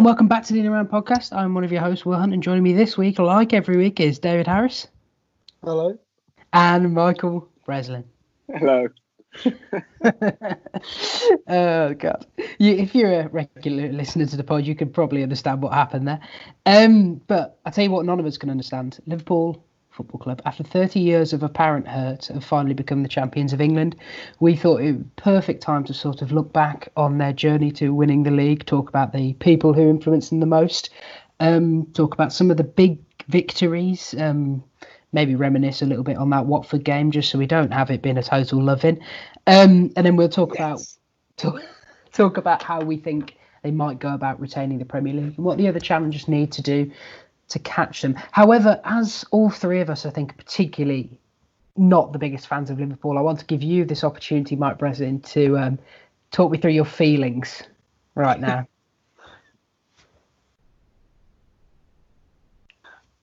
And welcome back to the In Around podcast. I'm one of your hosts, Will Hunt, and joining me this week, like every week, is David Harris Hello. and Michael Breslin. Hello. oh god! You, if you're a regular listener to the pod, you could probably understand what happened there. Um, but I tell you what, none of us can understand. Liverpool Football Club, after 30 years of apparent hurt, have finally become the champions of England. We thought it perfect time to sort of look back on their journey to winning the league, talk about the people who influenced them the most, um, talk about some of the big victories. Um, maybe reminisce a little bit on that Watford game, just so we don't have it being a total loving. Um, and then we'll talk Yes. about talk, talk about how we think they might go about retaining the Premier League and what the other challengers need to do to catch them. However, as all three of us, I think, particularly not the biggest fans of Liverpool, I want to give you this opportunity, Mike Breslin, to um, talk me through your feelings right now.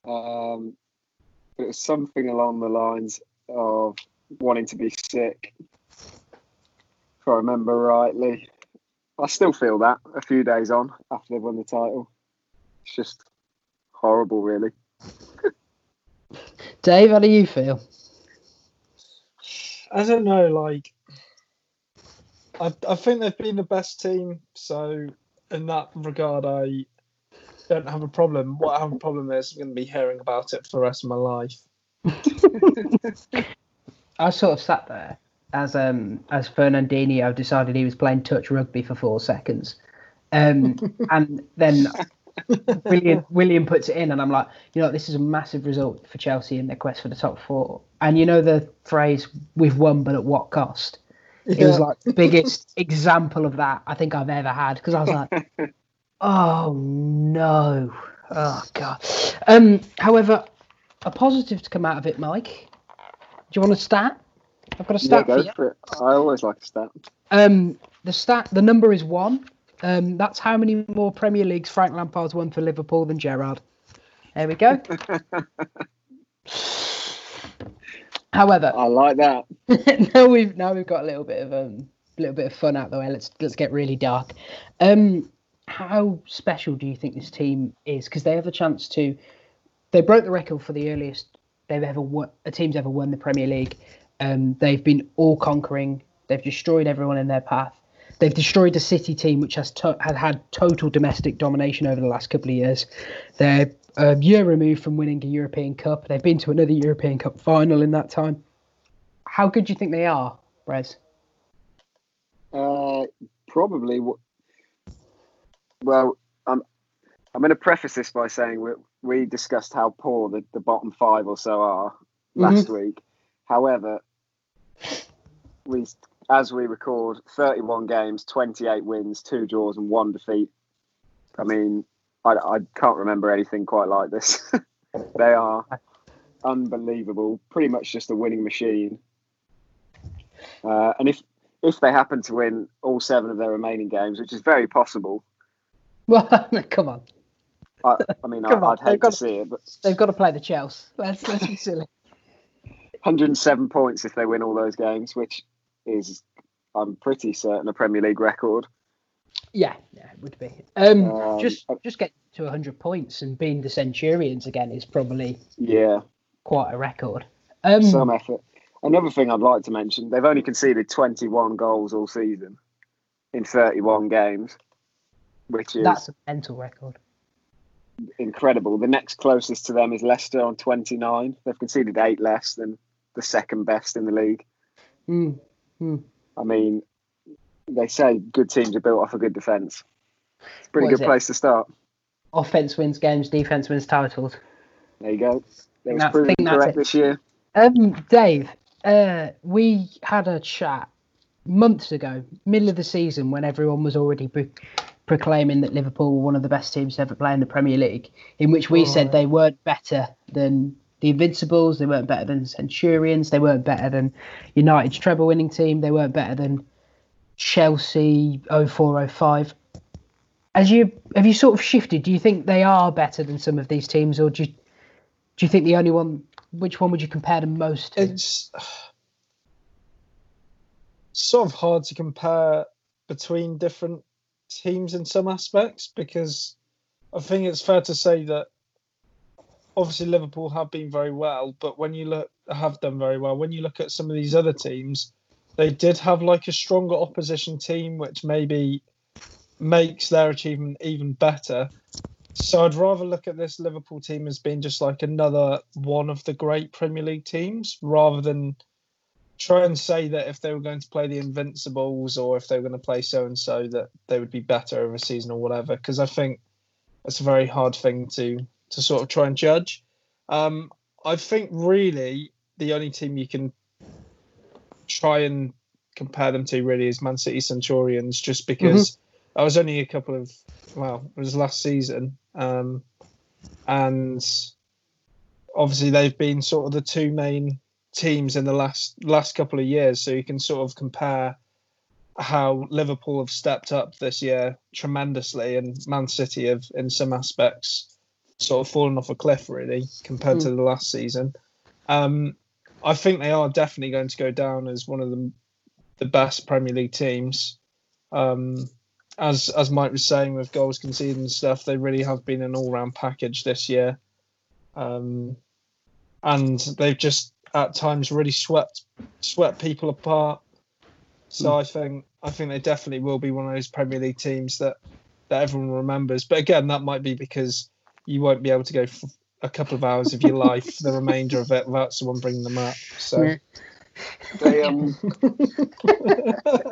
Um, it was something along the lines of wanting to be sick, if I remember rightly. I still feel that a few days on after they've won the title. It's just horrible, really. Dave, how do you feel? I don't know, like I I think they've been the best team, so in that regard I don't have a problem. What I have a problem is I'm gonna be hearing about it for the rest of my life. I sort of sat there as um as Fernandinho decided he was playing touch rugby for four seconds, um, and then Willian Willian puts it in, and I'm like, you know, this is a massive result for Chelsea in their quest for the top four. And you know the phrase "we've won, but at what cost"? It was like the biggest example of that I think I've ever had because I was like, oh no, oh god. Um, however, a positive to come out of it, Mike. Do you want a stat? I've got a Yeah, stat for go you. for it. I always like a stat. Um, the stat, the number is one. Um, that's how many more Premier Leagues Frank Lampard's won for Liverpool than Gerrard. There we go. However, I like that. now we've now we've got a little bit of um, a little bit of fun out the way. Let's let's get really dark. Um, how special do you think this team is? Because they have a chance to. They broke the record for the earliest they've ever won, a team's ever won the Premier League. Um, they've been all conquering. They've destroyed everyone in their path. They've destroyed a City team which has to- had had total domestic domination over the last couple of years. They're a year removed from winning a European Cup. They've been to another European Cup final in that time. How good do you think they are, Brez? Uh, probably. w- Well, I'm. I'm going to preface this by saying we we discussed how poor the, the bottom five or so are last week. However, we as we record 31 games, 28 wins, two draws, and one defeat. I mean, I, I can't remember anything quite like this. they are unbelievable. Pretty much just a winning machine. Uh, and if if they happen to win all seven of their remaining games, which is very possible, Well, come on, I, I mean, I, Come on, I'd they've hate got- to see it, but they've got to play the Chelsea. Let's let's be silly. 107 points if they win all those games, which is, I'm pretty certain, a Premier League record. Yeah, yeah, it would be. Um, Um, just just get to 100 points and being the Centurions again is probably Yeah, quite a record. Um, some effort. Another thing I'd like to mention: they've only conceded 21 goals all season in 31 games, which is that's a mental record. incredible. The next closest to them is Leicester on 29. They've conceded eight less than the second best in the league. Mm. I mean, they say good teams are built off a good defence. It's a pretty What good place to start. Offense wins games, defense wins titles. There you go. That was That's- proven think that's correct this year. Um, Dave, uh, we had a chat months ago, middle of the season, when everyone was already pro- proclaiming that Liverpool were one of the best teams to ever play in the Premier League, in which we said they weren't better than the Invincibles, they weren't better than Centurions, they weren't better than United's treble winning team, they weren't better than Chelsea 0405. As you have you sort of shifted? Do you think they are better than some of these teams, or do you, do you think the only one? Which one would you compare them most to? It's sort of hard to compare between different teams in some aspects because I think it's fair to say that obviously Liverpool have been very well, but when you look have done very well, when you look at some of these other teams, they did have like a stronger opposition team, which maybe makes their achievement even better. So I'd rather look at this Liverpool team as being just like another one of the great Premier League teams rather than try and say that if they were going to play the Invincibles or if they were going to play so and so that they would be better over a season or whatever. Because I think it's a very hard thing to to sort of try and judge. Um, I think really the only team you can try and compare them to really is Man City Centurions, just because mm-hmm. I was only a couple of well, it was last season, um, and obviously they've been sort of the two main teams in the last last couple of years, so you can sort of compare how Liverpool have stepped up this year tremendously, and Man City have, in some aspects, sort of fallen off a cliff really compared mm. to the last season. Um, I think they are definitely going to go down as one of the the best Premier League teams. Um, as as Mike was saying with goals conceded and stuff, they really have been an all round package this year, um, and they've just at times really swept swept people apart. So mm. I think I think they definitely will be one of those Premier League teams that that everyone remembers. But again, that might be because you won't be able to go for a couple of hours of your life the remainder of it without someone bringing them up. So. They, um...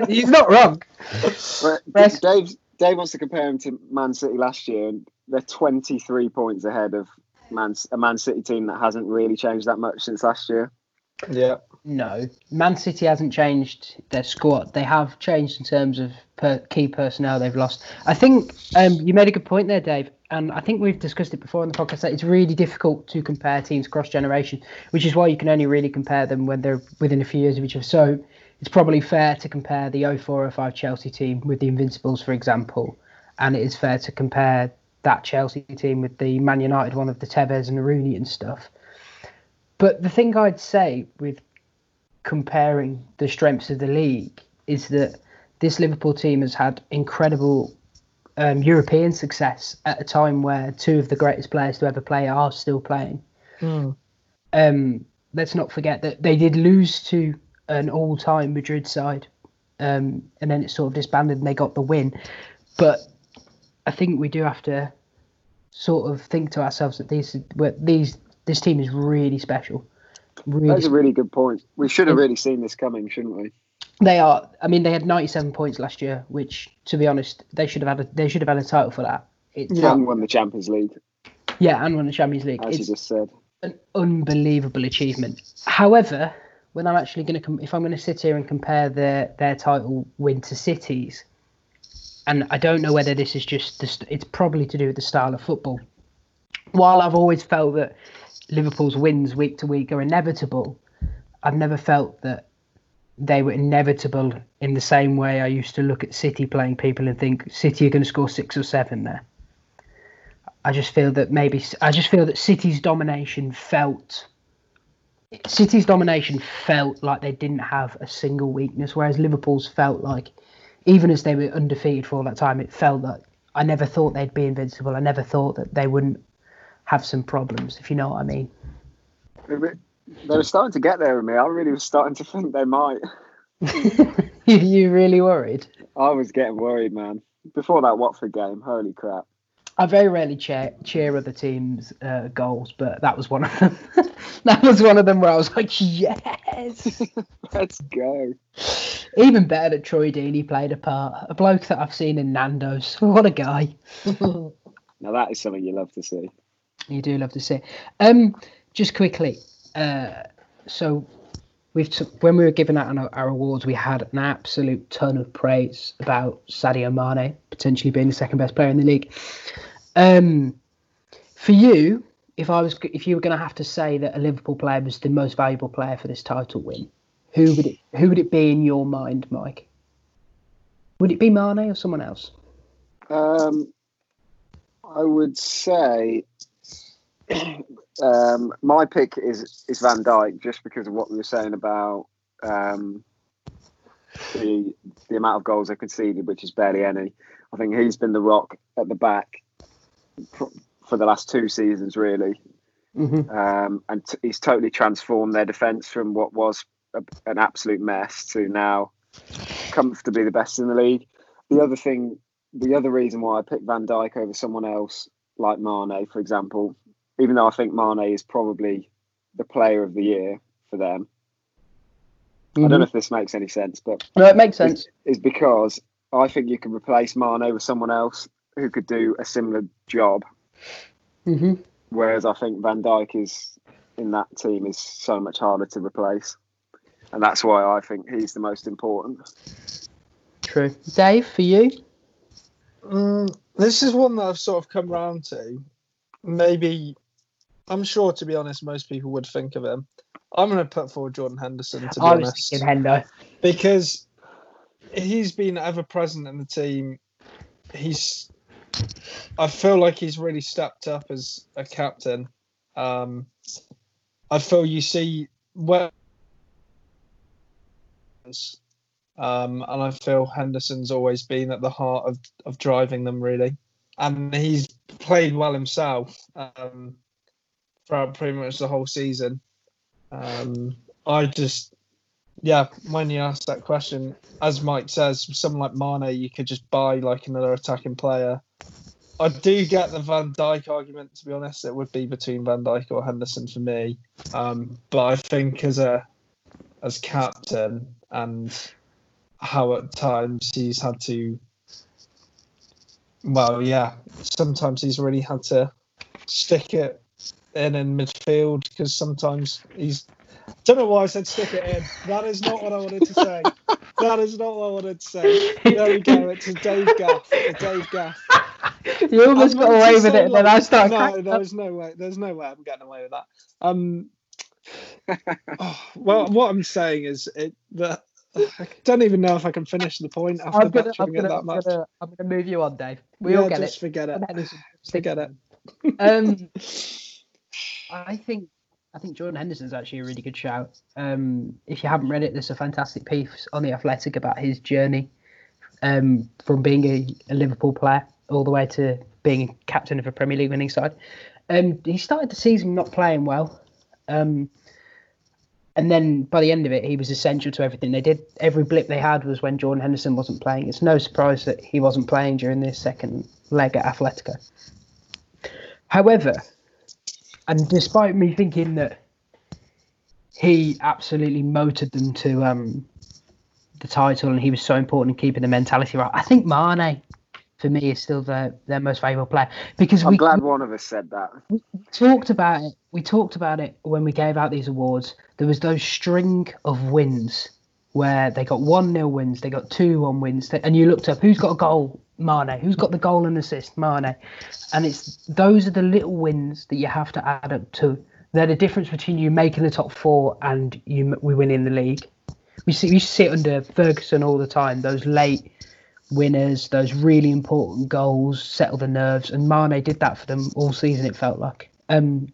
He's not wrong. Dave, Dave wants to compare him to Man City last year, and they're 23 points ahead of Man, a Man City team that hasn't really changed that much since last year. Yeah. No, Man City hasn't changed their squad. They have changed in terms of per key personnel they've lost. I think um, you made a good point there, Dave, and I think we've discussed it before in the podcast that it's really difficult to compare teams cross generation, which is why you can only really compare them when they're within a few years of each other. So it's probably fair to compare the 04 05 Chelsea team with the Invincibles, for example, and it is fair to compare that Chelsea team with the Man United one of the Tevez and Rooney and stuff. But the thing I'd say with comparing the strengths of the league is that this Liverpool team has had incredible um, European success at a time where two of the greatest players to ever play are still playing. Mm. Um, let's not forget that they did lose to an all-time Madrid side, um, and then it sort of disbanded and they got the win. But I think we do have to sort of think to ourselves that these these this team is really special. Really That's a really good point. We should have really seen this coming, shouldn't we? They are. I mean, they had 97 points last year, which, to be honest, they should have had. A, they should have had a title for that. It's, yeah, and won the Champions League. Yeah, and won the Champions League. As it's you just said, an unbelievable achievement. However, when I'm actually going to, com- if I'm going to sit here and compare their their title win to City's, and I don't know whether this is just the, st- it's probably to do with the style of football. While I've always felt that Liverpool's wins week to week are inevitable, I've never felt that they were inevitable in the same way I used to look at City playing people and think City are going to score six or seven there. I just feel that maybe I just feel that City's domination felt City's domination felt like they didn't have a single weakness, whereas Liverpool's felt like even as they were undefeated for all that time, it felt that I never thought they'd be invincible. I never thought that they wouldn't have some problems, if you know what I mean. They were starting to get there with me. I really was starting to think they might. you really worried? I was getting worried, man. Before that Watford game, holy crap. I very rarely cheer cheer other teams' uh, goals, but that was one of them. that was one of them where I was like, yes, let's go. Even better that Troy Deeney played a part. A bloke that I've seen in Nando's. What a guy. now that is something you love to see. You do love to see. Um, just quickly, uh, so we've t- when we were giving out our, our, awards, we had an absolute ton of praise about Sadio Mane potentially being the second best player in the league. Um, for you, if I was, if you were going to have to say that a Liverpool player was the most valuable player for this title win, who would it, who would it be in your mind, Mike? Would it be Mane or someone else? Um, I would say um, my pick is is Van Dijk just because of what we were saying about um, the the amount of goals they conceded, which is barely any. I think he's been the rock at the back for, for the last two seasons, really. Mm-hmm. Um, and t- he's totally transformed their defence from what was a, an absolute mess to now comfortably the best in the league. The other thing, the other reason why I picked Van Dijk over someone else like Mane, for example, even though I think Mane is probably the player of the year for them. I don't know if this makes any sense, but No, it makes sense. is because I think you can replace Mane with someone else who could do a similar job. hmm Whereas I think Van Dijk is in that team is so much harder to replace, and that's why I think he's the most important. True. Dave, for you? Mm, this is one that I've sort of come round to. Maybe, I'm sure to be honest, most people would think of him. I'm going to put forward Jordan Henderson to be I was honest, thinking Hendo. because he's been ever present in the team. He's, I feel like he's really stepped up as a captain. Um, I feel you see where, um, and I feel Henderson's always been at the heart of, of driving them really, and he's played well himself um, throughout pretty much the whole season. Um, I just, yeah, when you ask that question, as Mike says, someone like Mane, you could just buy like another attacking player. I do get the Van Dijk argument. To be honest, it would be between Van Dijk or Henderson for me. Um, but I think as a as captain and how at times he's had to, well, yeah, sometimes he's really had to stick it in in midfield because sometimes he's. I Don't know why I said stick it in. That is not what I wanted to say. That is not what I wanted to say. There we go. It's a Dave Gaff. A Dave Gaff. You almost got away with it, and then I started. No, up. there's no way. There's no way I'm getting away with that. Um. oh, well, what I'm saying is it that I don't even know if I can finish the point after I'm gonna, I'm gonna, that much. gonna, I'm gonna move you on, Dave. We yeah, all get it. just it. forget it. Forget it. Um, I think I think Jordan Henderson's actually a really good shout. Um, if you haven't read it, there's a fantastic piece on the Athletic about his journey um, from being a, a Liverpool player all the way to being captain of a Premier League winning side. Um, he started the season not playing well, um, and then by the end of it, he was essential to everything they did. Every blip they had was when Jordan Henderson wasn't playing. It's no surprise that he wasn't playing during this second leg at Atletico. However, and despite me thinking that he absolutely motored them to um, the title and he was so important in keeping the mentality right, I think Mane, for me, is still their, their most valuable player because I'm we, glad one of us said that. we talked about it. We talked about it when we gave out these awards. There was those string of wins where they got one nil wins, they got two one wins, and you looked up who's got a goal, Mane, who's got the goal and assist, Mane, and it's those are the little wins that you have to add up to. They're the difference between you making the top four and you we winning the league. We see we see it under Ferguson all the time. Those late winners, those really important goals, settle the nerves, and Mane did that for them all season. It felt like. Um,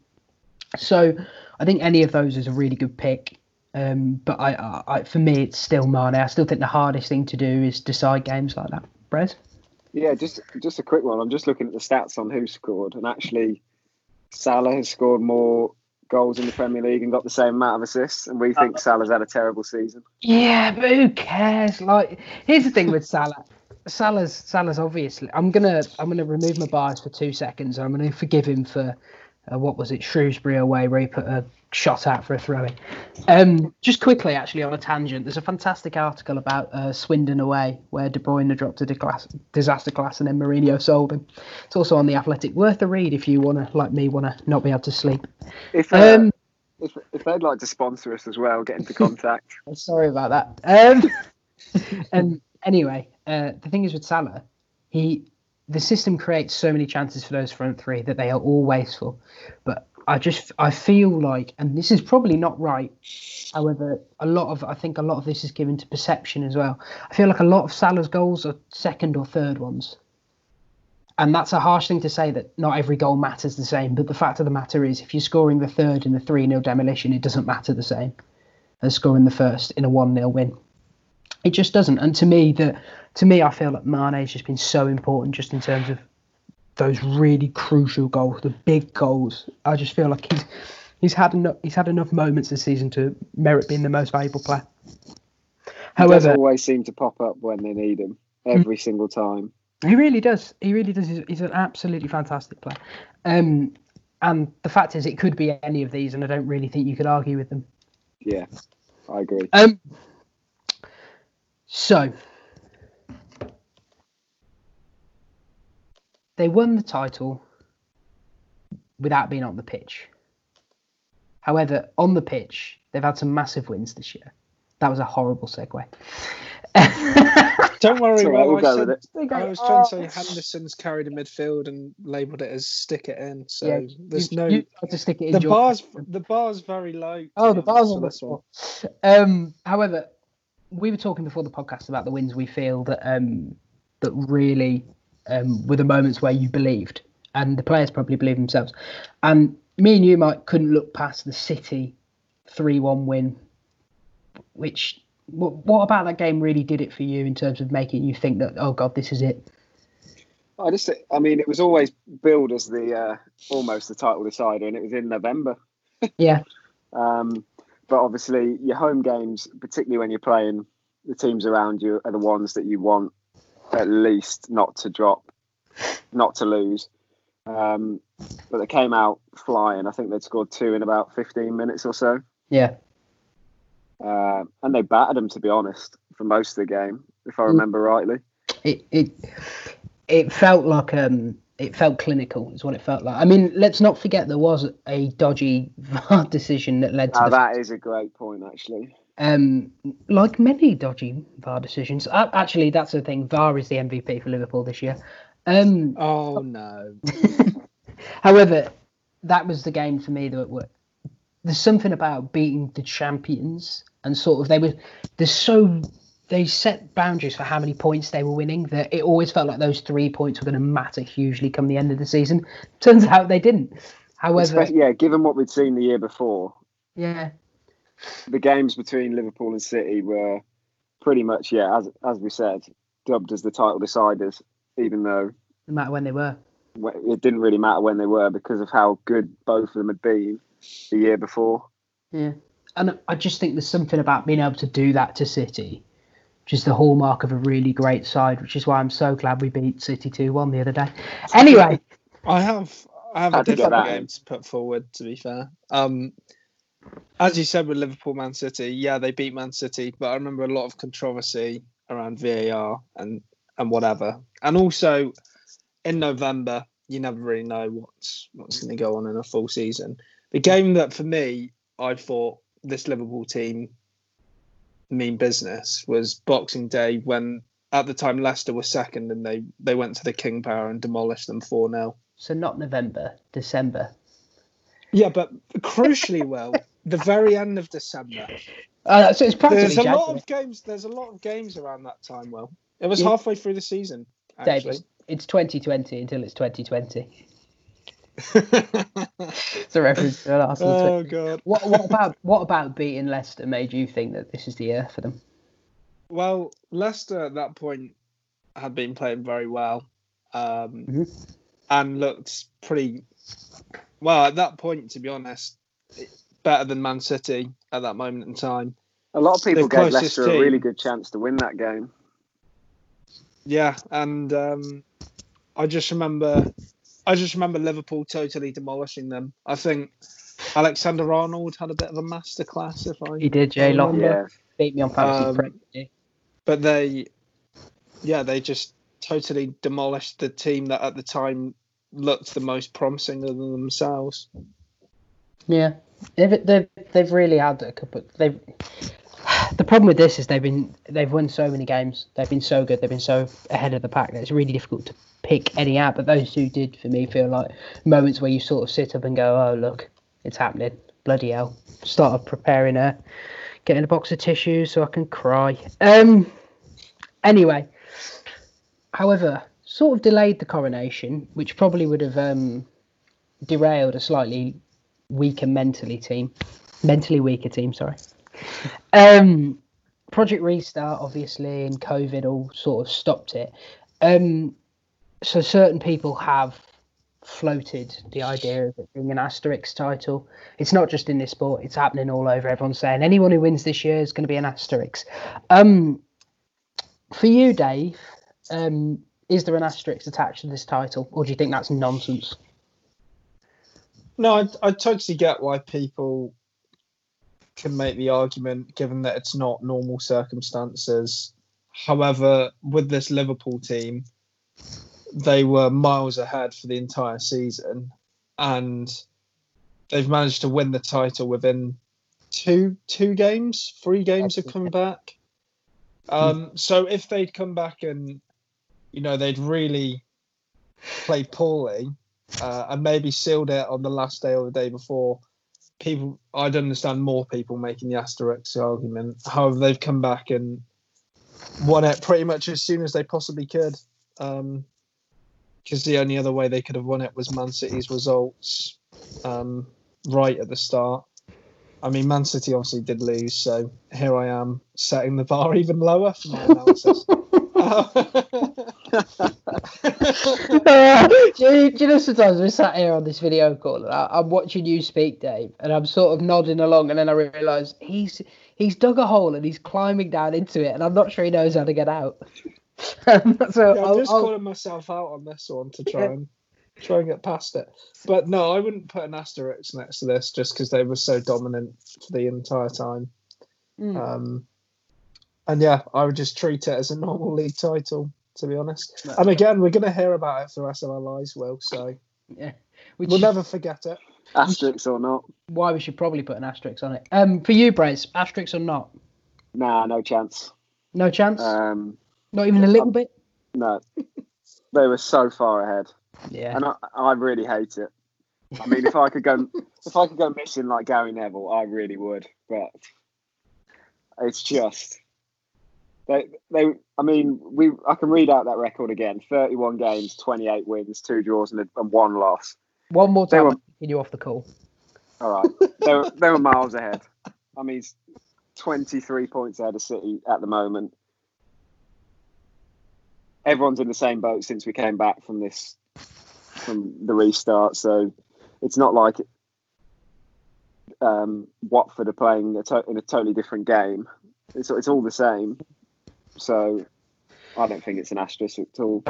so I think any of those is a really good pick. Um, but I, I, I, for me, it's still Mane. I still think the hardest thing to do is decide games like that. Brez? Yeah, just just a quick one. I'm just looking at the stats on who scored, and actually, Salah has scored more goals in the Premier League and got the same amount of assists, and we uh, think Salah's had a terrible season. Yeah, but who cares? Like, here's the thing with Salah. Salah's Salah's obviously. I'm gonna I'm gonna remove my bias for two seconds. I'm gonna forgive him for uh, what was it Shrewsbury away where he put a shot out for a throw in. Um, just quickly, actually, on a tangent, there's a fantastic article about uh, Swindon away where De Bruyne dropped a disaster class and then Mourinho sold him. It's also on the Athletic, worth a read if you wanna like me wanna not be able to sleep. If uh, Um, if, if they'd like to sponsor us as well, get into contact. Sorry about that. Um, and anyway, uh, the thing is with Salah, he the system creates so many chances for those front three that they are all wasteful. But I just I feel like, and this is probably not right. However, a lot of I think a lot of this is given to perception as well. I feel like a lot of Salah's goals are second or third ones. And that's a harsh thing to say that not every goal matters the same. But the fact of the matter is, if you're scoring the third in a 3 0 demolition, it doesn't matter the same as scoring the first in a 1 0 win. It just doesn't. And to me, the to me, I feel like Mane has just been so important, just in terms of those really crucial goals, the big goals. I just feel like he's he's had enough he's had enough moments this season to merit being the most valuable player. However, He always seem to pop up when they need him every single time. he really does. He really does. He's, he's an absolutely fantastic player. Um, and the fact is, it could be any of these, and I don't really think you could argue with them. Yeah, I agree. Um, so they won the title without being on the pitch. However, on the pitch, they've had some massive wins this year. That was a horrible segue. Don't worry. It's all right, well, we'll I, go said, with it. I was trying to say Henderson's carried a midfield and labelled it as stick it in. So Yeah, there's you, no. you had to stick it in the your- bars. The bar's very low. Oh, the bars on this one. floor. Um, however, we were talking before the podcast about the wins we feel that um, that really um, were the moments where you believed, and the players probably believe themselves. And me and you, Mike, couldn't look past the City three-one win. Which, what, what about that game really did it for you in terms of making you think that, oh God, this is it? I just, I mean, it was always billed as the uh, almost the title decider, and it was in November. Yeah, Um, but obviously, your home games, particularly when you're playing the teams around you, are the ones that you want at least not to drop, not to lose. Um, but they came out flying. I think they'd scored two in about 15 minutes or so. yeah, Uh, and they battered them, to be honest, for most of the game, if I Mm. remember rightly. it it it felt like um it felt clinical is what it felt like. I mean, let's not forget there was a dodgy VAR decision that led to Now, the that is a great point, actually. um like many dodgy VAR decisions. Uh, actually, that's the thing. VAR is the MVP for Liverpool this year. Um, Oh no. however, that was the game for me that were, there's something about beating the champions and sort of they were there's so they set boundaries for how many points they were winning that it always felt like those three points were going to matter hugely come the end of the season. Turns out they didn't. However, yeah, given what we'd seen the year before, yeah, the games between Liverpool and City were pretty much, yeah, as as we said, dubbed as the title deciders, even though no matter when they were. it didn't really matter when they were because of how good both of them had been the year before. Yeah. And I just think there's something about being able to do that to City, which is the hallmark of a really great side, which is why I'm so glad we beat City 2 1 the other day. Anyway, I have I have a Had to get different that game to put forward. To be fair, um, as you said with Liverpool, Man City, yeah, they beat Man City, but I remember a lot of controversy around VAR and and whatever, and also in November, you never really know what's what's going to go on in a full season. The game that for me, I thought this Liverpool team mean business was Boxing Day when at the time Leicester was second and they they went to the King Power and demolished them four 0 so not November, December. Yeah, but crucially, well, the very end of December. Uh, so it's practically There's a lot of games. There's a lot of games around that time. Well, it was Yeah. halfway through the season. Actually. David, it's 2020 until it's 2020. It's a reference to an Arsenal. oh god. What, what about what about beating Leicester made you think that this is the year for them? Well, Leicester at that point had been playing very well, um, Mhm. and looked pretty well at that point. To be honest, better than Man City at that moment in time. A lot of people The gave closest Leicester a really good chance to win that game. Yeah, and um, I just remember, I just remember Liverpool totally demolishing them. I think Alexander Arnold had a bit of a masterclass, if I. He did, Jay I Long. Yeah, Beat me on fantasy Um, But they, yeah, they just totally demolished the team that at the time looked the most promising of themselves. Yeah, they've, they've they've really had a couple. They've the problem with this is they've been they've won so many games. They've been so good. They've been so ahead of the pack that it's really difficult to pick any out. But those two did for me feel like moments where you sort of sit up and go, "Oh look, it's happening! Bloody hell!" Start preparing a getting a box of tissues so I can cry. Um. Anyway, however, sort of delayed the coronation, which probably would have um derailed a slightly weaker mentally team, mentally weaker team. Sorry. Um, Project Restart, obviously, and COVID all sort of stopped it. Um, so certain people have floated the idea of it being an asterisk title. It's not just in this sport; it's happening all over. Everyone's saying anyone who wins this year is going to be an asterisk. Um, for you, Dave, um, is there an asterisk attached to this title, or do you think that's nonsense? No, I, I totally get why people can make the argument, given that it's not normal circumstances. However, with this Liverpool team, they were miles ahead for the entire season, and they've managed to win the title within two two games, three games have come back. Um, so if they'd come back and you know they'd really played poorly uh, and maybe sealed it on the last day or the day before, people I'd understand more people making the asterisk argument. However, they've come back and won it pretty much as soon as they possibly could. Um, because the only other way they could have won it was Man City's results um, right at the start. I mean, Man City obviously did lose, so here I am setting the bar even lower for my analysis. uh, do, you, do you know sometimes we're sat here on this video call and I, I'm watching you speak, Dave, and I'm sort of nodding along, and then I realise he's he's dug a hole and he's climbing down into it, and I'm not sure he knows how to get out. Um, so Yeah, I'm I'll- just I'll- calling myself out on this one to try and try and get past it. But no, I wouldn't put an asterisk next to this just because they were so dominant for the entire time. Mm. Um, and yeah, I would just treat it as a normal league title, to be honest. No. And again, we're going to hear about it for the rest of our lives, Will. So yeah, which we'll never forget it. Asterix or not? why we should probably put an asterisk on it. Um, for you, Brez, asterisk or not? Nah, no chance. No chance. Um, not even a little bit. no, they were so far ahead, Yeah. and I, I really hate it. I mean, if I could go, if I could go missing like Gary Neville, I really would. But it's just they, they. I mean, we. I can read out that record again: thirty-one games, twenty-eight wins, two draws, and, a, and one loss. One more time, were- you off the call. All right, they were, they were miles ahead. I mean, twenty-three points ahead of City at the moment. Everyone's in the same boat since we came back from this, from the restart. So it's not like um, Watford are playing a to- in a totally different game. It's it's all the same. So I don't think it's an asterisk at all.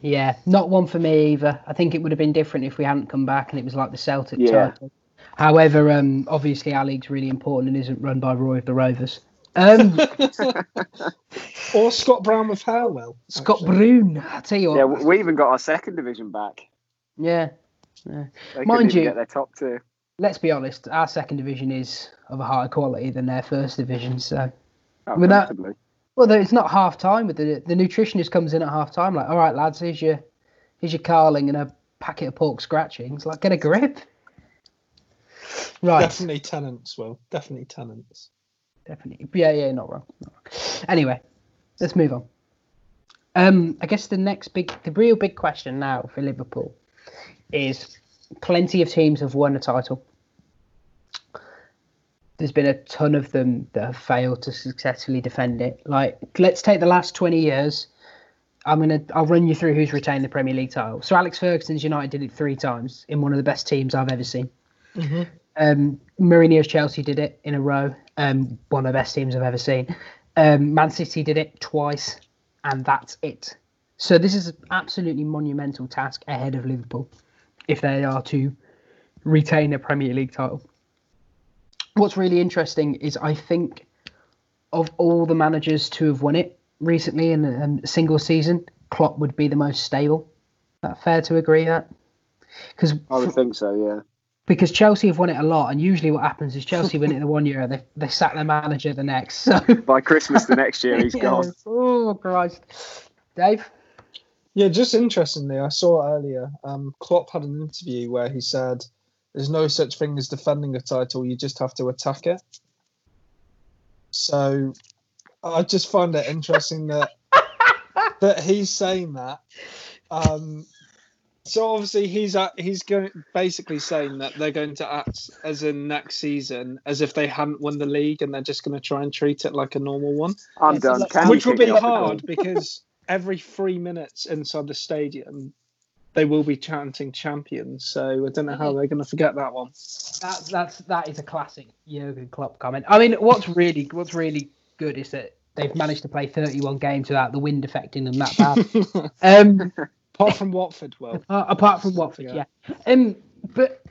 Yeah, not one for me either. I think it would have been different if we hadn't come back and it was like the Celtic Yeah. title. However, um, obviously our league's really important and isn't run by Roy of the Rovers. Um, Or Scott Brown with hair, Will. Scott actually. Brown, I tell you what. Yeah, we we even got our second division back. yeah. They Mind even you- get their top two. Let's be honest, our second division is of a higher quality than their first division. So, Oh, With that- comfortably. Well, it's not half time. But the the nutritionist comes in at half time, like, all right, lads, here's your here's your carling and a packet of pork scratchings. Like, get a grip. Right. Definitely Tennent's, Well, Definitely Tennent's. definitely. Yeah, yeah, not wrong. Not wrong. Anyway, let's move on. Um, I guess the next big, the real big question now for Liverpool is: plenty of teams have won a title. There's been a ton of them that have failed to successfully defend it. Like, let's take the last 20 years. I'm gonna, I'll run you through who's retained the Premier League title. So Alex Ferguson's United did it three times in one of the best teams I've ever seen. Um, Mourinho's Chelsea did it in a row. Um, one of the best teams I've ever seen. Um, Man City did it twice, and that's it. So this is an absolutely monumental task ahead of Liverpool if they are to retain a Premier League title. What's really interesting is I think of all the managers to have won it recently in a, single season, Klopp would be the most stable. Is that fair to agree that? Because I would think so. Yeah. because Chelsea have won it a lot, and usually what happens is Chelsea win it in the one year, they they sack their manager the next. So By Christmas the next year, he's Yeah. gone. Oh Christ, Dave. Yeah, just interestingly, I saw earlier, um, Klopp had an interview where he said, "There's no such thing as defending a title; you just have to attack it." So, I just find it interesting that that he's saying that, um, So obviously he's at, he's going basically saying that they're going to act as in next season as if they hadn't won the league and they're just going to try and treat it like a normal one, I'm done. Can which will be me off the hard because every three minutes inside the stadium they will be chanting champions. So I don't know how they're going to forget that one. That's that's that is a classic Jurgen Klopp comment. I mean, what's really what's really good is that they've managed to play 31 games without the wind affecting them that bad. um, Apart from Watford, well, apart, apart from Watford, yeah. Yeah. Um, but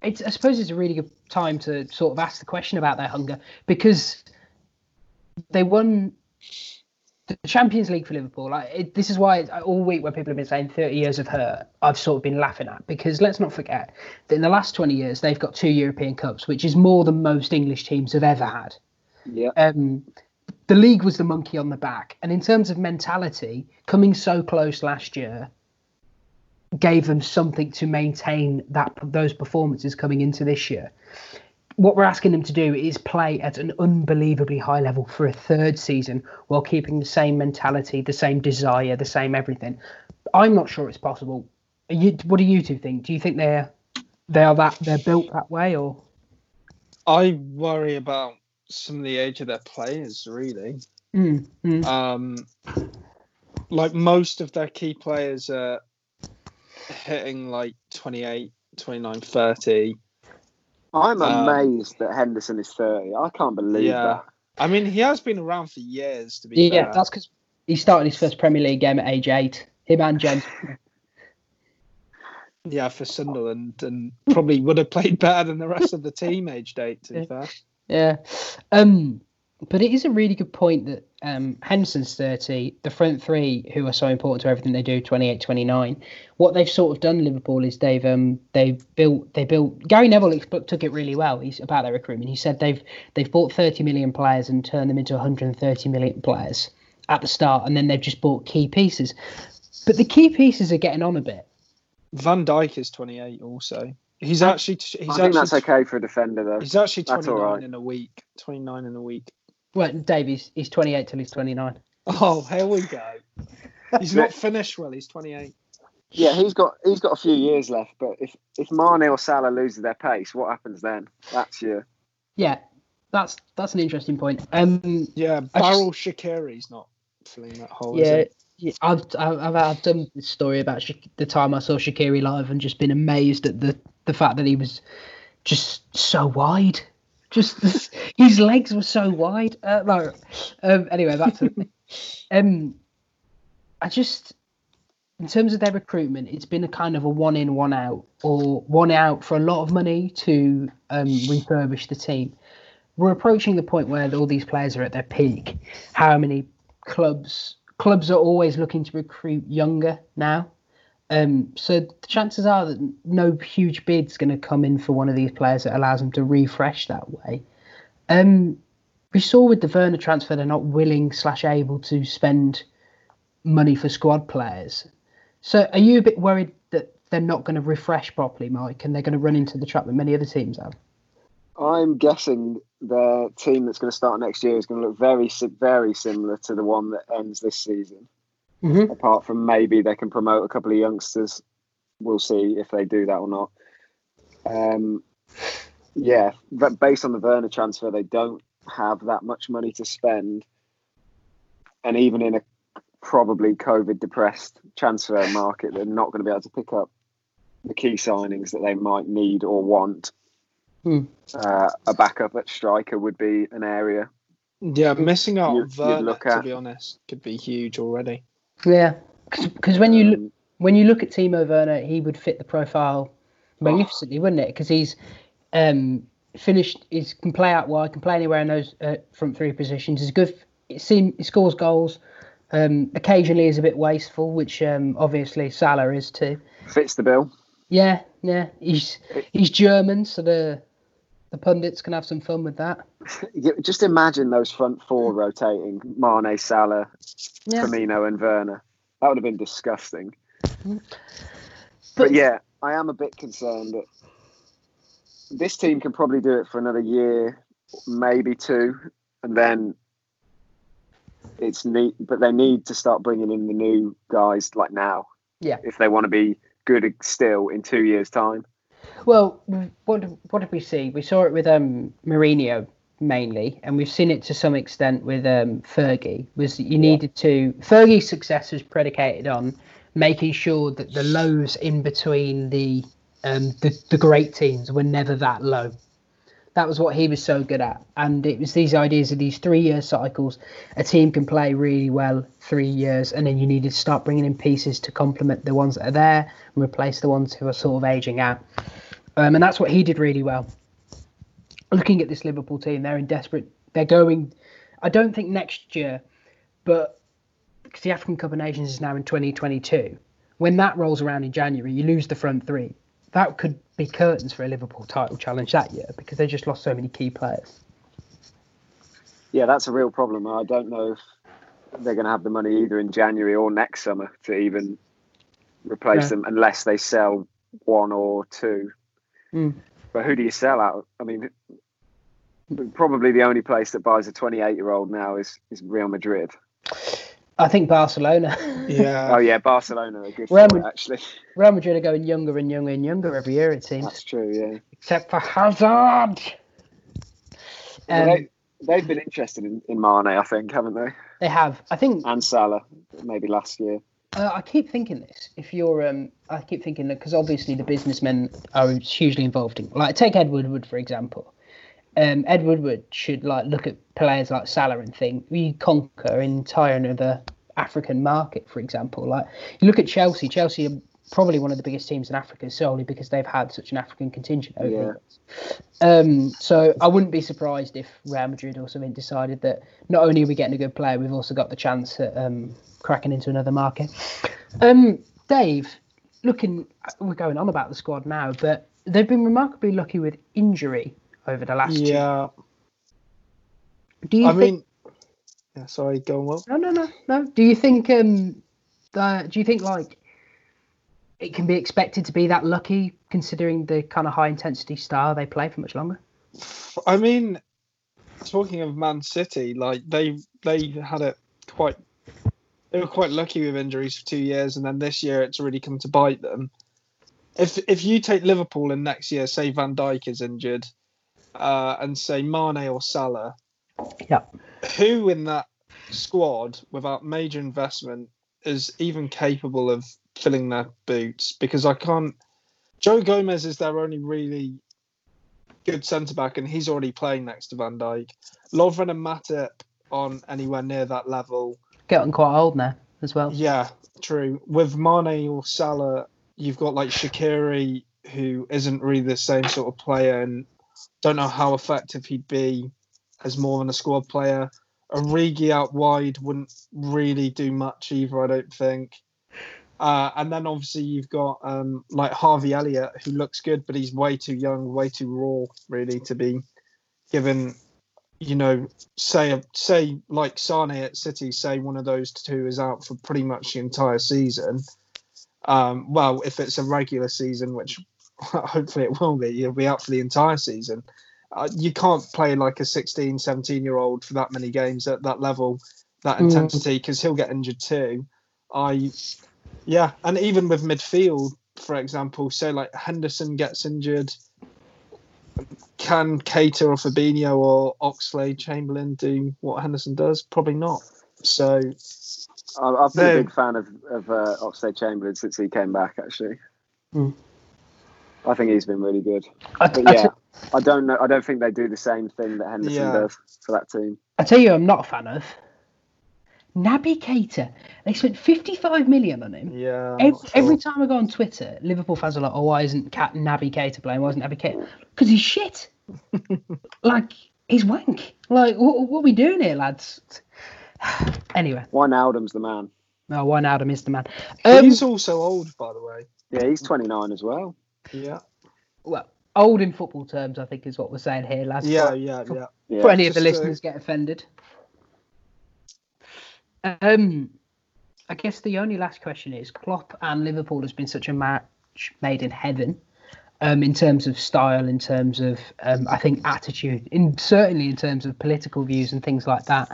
it's I suppose it's a really good time to sort of ask the question about their hunger because they won the Champions League for Liverpool. Like it, this is why all week when people have been saying 30 years of hurt, I've sort of been laughing at because let's not forget that in the last 20 years they've got two European Cups, which is more than most English teams have ever had. Yeah. Um, the league was the monkey on the back, and in terms of mentality, coming so close last year gave them something to maintain that those performances coming into this year. What we're asking them to do is play at an unbelievably high level for a third season while keeping the same mentality, the same desire, the same everything. I'm not sure it's possible. You, what do you two think? Do you think they're they are that they're built that way, or I worry about some of the age of their players. Really, Mm, mm. um, like most of their key players are hitting like 28, 29, 30. I'm Um, amazed that Henderson is 30. I can't believe Yeah. that. I mean, he has been around for years. To be yeah, fair. that's because he started his first Premier League game at age eight. Him and James. Yeah, for Sunderland, and probably would have played better than the rest of the team aged eight. To be fair, Yeah. Um, but it is a really good point that um, Henderson's 30, the front three, who are so important to everything they do, 28, 29. What they've sort of done, Liverpool, is they've um, they've built they built. Gary Neville expl- took it really well. He's about their recruitment. He said they've they've bought 30 million players and turned them into 130 million players at the start, and then they've just bought key pieces. But the key pieces are getting on a bit. Van Dijk is twenty eight. Also, he's actually he's I actually that's okay for a defender, though. he's actually That's twenty right. in a week. Twenty nine in a week. Well, Dave, he's, he's 28 till he's 29. Oh, here we go. He's not finished well. He's twenty eight. Yeah, he's got he's got a few years left, but if if Mane or Salah loses their pace, what happens then? That's your Yeah, that's that's an interesting point. Um, Yeah, I just- Barrel Shaqiri's not filling that hole. is yeah, he? yeah, I've, I've I've I've done this story about Sha- the time I saw Shakiri live and just been amazed at the the fact that he was just so wide. Just his legs were so wide. Uh, no, um, anyway, back to um, I just in terms of their recruitment, it's been a kind of a one in, one out, or one out for a lot of money to um, refurbish the team. We're approaching the point where all these players are at their peak. How many clubs clubs are always looking to recruit younger now? Um, so the chances are that no huge bid's going to come in for one of these players that allows them to refresh that way. Um, we saw with the Werner transfer they're not willing slash able to spend money for squad players. So are you a bit worried that they're not going to refresh properly, Mike, and they're going to run into the trap that many other teams have? I'm guessing the team that's going to start next year is going to look very very similar to the one that ends this season. Mm-hmm. Apart from maybe they can promote a couple of youngsters. We'll see if they do that or not. Um, yeah, but based on the Werner transfer, they don't have that much money to spend, and even in a probably COVID depressed transfer market, they're not going to be able to pick up the key signings that they might need or want. Hmm. Uh, a backup at striker would be an area. Yeah, missing out You- on Werner, to be honest, could be huge already. Yeah, because when you look, Um, when you look at Timo Werner, he would fit the profile magnificently, wouldn't it? Because he's um, finished, he can play out wide, can play anywhere in those uh, front three positions. He's good. It seems he scores goals. Um, occasionally, is a bit wasteful, which um, obviously Salah is too. fits the bill. Yeah, yeah. He's he's German, so the the pundits can have some fun with that. Just imagine those front four rotating: Mane, Salah, Yeah. Firmino, and Werner. That would have been disgusting. Mm. But- But yeah, I am a bit concerned that this team can probably do it for another year, maybe two, and then it's neat. But they need to start bringing in the new guys like now. Yeah. If they want to be good still in two years' time. Well, what what did we see? We saw it with um, Mourinho mainly, and we've seen it to some extent with um, Fergie. Was you needed to Fergie's success was predicated on making sure that the lows in between the um, the, the great teams were never that low. That was what he was so good at, and it was these ideas of these three-year cycles. A team can play really well three years, and then you needed to start bringing in pieces to complement the ones that are there and replace the ones who are sort of aging out. Um, and that's what he did really well. Looking at this Liverpool team, they're in desperate. They're going. I don't think next year, but because the African Cup of Nations is now in 2022. When that rolls around in January, you lose the front three. That could be curtains for a Liverpool title challenge that year because they just lost so many key players. Yeah, that's a real problem. I don't know if they're going to have the money either in January or next summer to even replace them unless they sell one or two. Mm. But who do you sell out? I mean, probably the only place that buys a 28 year old now is, is Real Madrid. I think Barcelona. Yeah. Oh yeah, Barcelona are good Real for it, actually. Real Madrid are going younger and younger and younger every year, it seems. That's true. Yeah, Except for Hazard. Um, they, they've been interested in, in Mane, I think, haven't they? they have. I think And Salah, maybe last year. Uh, I keep thinking this. If you're, um, I keep thinking that because obviously the businessmen are hugely involved in. Like, take Ed Woodward for example. Um, Ed Woodward should like look at players like Salah and think we conquer entire another African market, for example. Like, you look at Chelsea. Chelsea probably one of the biggest teams in Africa solely because they've had such an African contingent over the years. Um, so I wouldn't be surprised if Real Madrid or something decided that not only are we getting a good player, we've also got the chance at um, cracking into another market. Um, Dave, looking, we're going on about the squad now, but they've been remarkably lucky with injury over the last. year. Yeah. Do you I think? mean, yeah, sorry, go on, Will. no, no, no, no. Do you think? Um, uh, do you think like it can be expected to be that lucky, considering the kind of high intensity style they play for much longer? I mean, talking of Man City, like they they had it quite. They were quite lucky with injuries for two years, and then this year it's really come to bite them. If if you take Liverpool and next year, say Van Dijk is injured, uh, and say Mane or Salah, Yeah. who in that squad without major investment is even capable of filling their boots? Because I can't. Joe Gomez is their only really good centre back, and he's already playing next to Van Dijk. Lovren and Matip on anywhere near that level. Getting quite old now as well. Yeah, true. With Mane or Salah, you've got like Shaqiri, who isn't really the same sort of player, and don't know how effective he'd be as more than a squad player. Origi out wide wouldn't really do much either, I don't think. Uh, and then obviously you've got um, like Harvey Elliott, who looks good, but he's way too young, way too raw, really, to be given. You know, say say like Sane at City, say one of those two is out for pretty much the entire season. Um, well, if it's a regular season, which hopefully it will be, you'll be out for the entire season. Uh, you can't play like a 16, 17 year old for that many games at that level, that Mm. intensity, because he'll get injured too. I, yeah, and even with midfield, for example, say like Henderson gets injured, can Keita or Fabinho or Oxlade Chamberlain do what Henderson does? Probably not. So I- I've been No. a big fan of, of uh, Oxlade Chamberlain since he came back, actually. Hmm. I think he's been really good. I, But I yeah, t- I don't know. I don't think they do the same thing that Henderson Yeah. does for that team. I tell you, I'm not a fan of Naby Keita. They spent 55 million on him. yeah, Every, sure. every time I go on Twitter, Liverpool fans are like, "Oh, why isn't Cat Naby Keita playing? Why isn't Naby Keita?" Because he's shit. like he's wank. Like what, what are we doing here, lads? anyway, Wijnaldum's the man. no, Wijnaldum is the man. Um, he's also old, by the way. Yeah, he's 29 as well. Yeah, well, old in football terms, I think is what we're saying here, lads. yeah, For- yeah, yeah. Yeah. for any of the just, listeners get offended. Um, I guess the only last question is Klopp and Liverpool has been such a match made in heaven. Um, in terms of style, in terms of um, I think attitude, in certainly in terms of political views and things like that.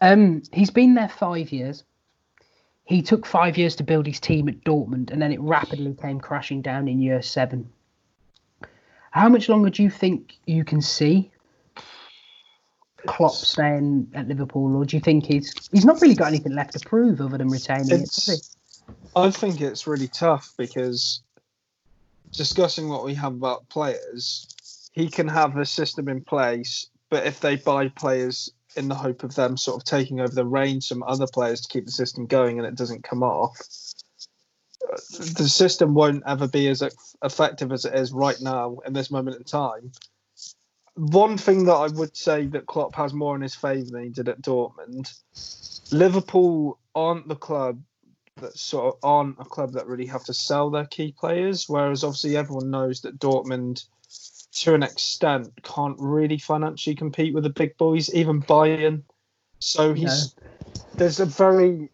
Um, he's been there five years. he took five years to build his team at Dortmund, and then it rapidly came crashing down in year seven. How much longer do you think you can see Klopp staying at Liverpool, or do you think he's he's not really got anything left to prove other than retaining it? Does he? I think it's really tough because discussing what we have about players, he can have a system in place, but if they buy players in the hope of them sort of taking over the reins from other players to keep the system going and it doesn't come off, the system won't ever be as effective as it is right now in this moment in time. One thing that I would say that Klopp has more in his favour than he did at Dortmund, Liverpool aren't the club that sort of aren't a club that really have to sell their key players, whereas obviously everyone knows that Dortmund to an extent can't really financially compete with the big boys, even Bayern. So he's no. there's a very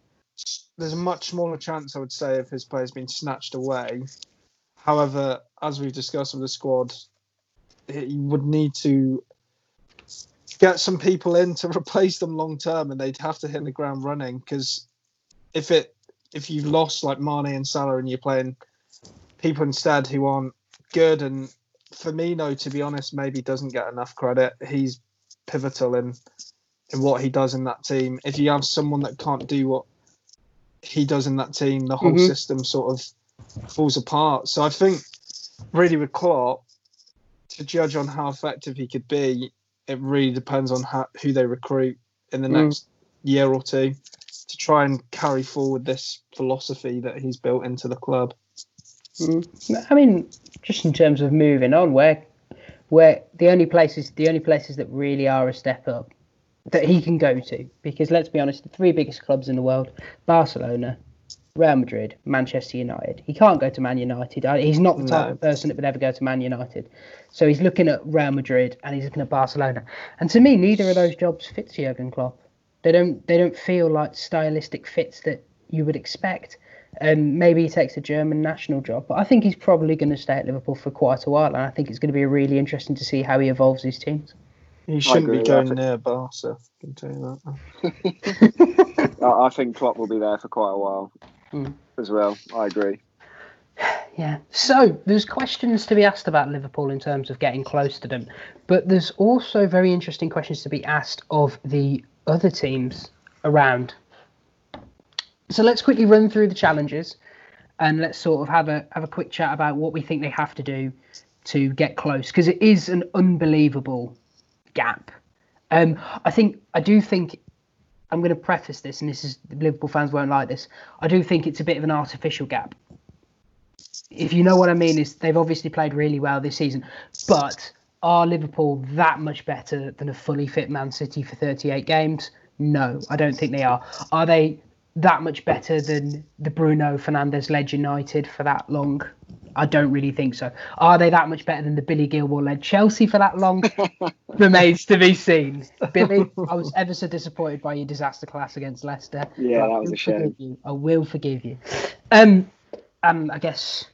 there's a much smaller chance, I would say, of his players being snatched away. However, as we've discussed with the squad, he would need to get some people in to replace them long term, and they'd have to hit the ground running. Because if it if you've lost like Mane and Salah and you're playing people instead who aren't good and Firmino, to be honest, maybe doesn't get enough credit. He's pivotal in in what he does in that team. If you have someone that can't do what he does in that team, the whole mm-hmm. system sort of falls apart. So I think really with Klopp, to judge on how effective he could be, it really depends on how, who they recruit in the mm. next year or two to try and carry forward this philosophy that he's built into the club. Mm. I mean, just in terms of moving on, where where the only places the only places that really are a step up that he can go to, because let's be honest, the three biggest clubs in the world, Barcelona, Real Madrid, Manchester United. He can't go to Man United. He's not the type no. of person that would ever go to Man United. So he's looking at Real Madrid and he's looking at Barcelona. And to me, neither of those jobs fits Jurgen Klopp. They don't. They don't feel like stylistic fits that you would expect. Um, maybe he takes a German national job, but I think he's probably going to stay at Liverpool for quite a while, and I think it's going to be really interesting to see how he evolves his teams. He shouldn't be going near Barca. I can tell you that. I think Klopp will be there for quite a while mm. as well. I agree. Yeah. So there's questions to be asked about Liverpool in terms of getting close to them, but there's also very interesting questions to be asked of the other teams around so let's quickly run through the challenges and let's sort of have a have a quick chat about what we think they have to do to get close because it is an unbelievable gap. Um, I think I do think I'm going to preface this, and this is Liverpool fans won't like this. I do think it's a bit of an artificial gap. If you know what I mean, is they've obviously played really well this season, but are Liverpool that much better than a fully fit Man City for 38 games? No, I don't think they are. Are they that much better than the Bruno Fernandes led United for that long? I don't really think so. Are they that much better than the Billy Gilmour led Chelsea for that long? Remains to be seen. Billy, I was ever so disappointed by your disaster class against Leicester. Yeah, that was a shame. You. I will forgive you. Um, and I guess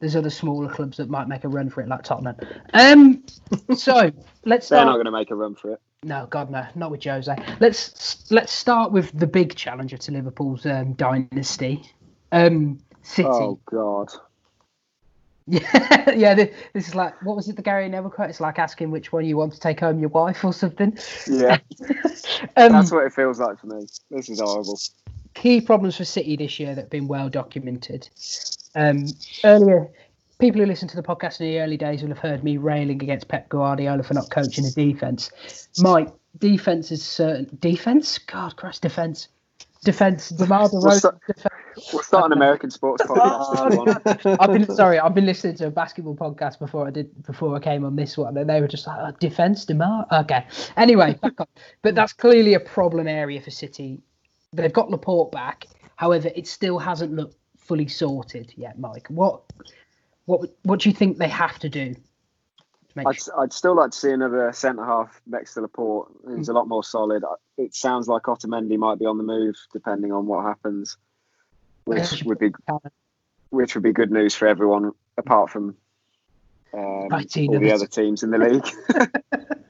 there's other smaller clubs that might make a run for it, like Tottenham. Um, so let's. They're not going to make a run for it. No, God, no, not with Jose. Let's let's start with the big challenger to Liverpool's um, dynasty, um, City. Oh God. Yeah, yeah. This, this, is like what was it? The Gary Neville quote. It's like asking which one you want to take home, your wife or something. Yeah, um, that's what it feels like for me. This is horrible. Key problems for City this year that have been well documented. Um, earlier, people who listen to the podcast in the early days will have heard me railing against Pep Guardiola for not coaching the defense. My defense is certain defense. God, Christ, defense, defense. DeMar DeRozan. We'll, start, defense. we'll start an American sports podcast. I've been sorry. I've been listening to a basketball podcast before I did before I came on this one, and they were just like oh, defense, Demar. Okay. Anyway, but that's clearly a problem area for City. They've got Laporte back. However, it still hasn't looked fully sorted yet, Mike. What what what do you think they have to do? To I'd, sure? I'd still like to see another centre half next to Laporte. He's mm. a lot more solid. It sounds like Otamendi might be on the move, depending on what happens, which would be which would be good news for everyone apart from um, all the other teams in the league.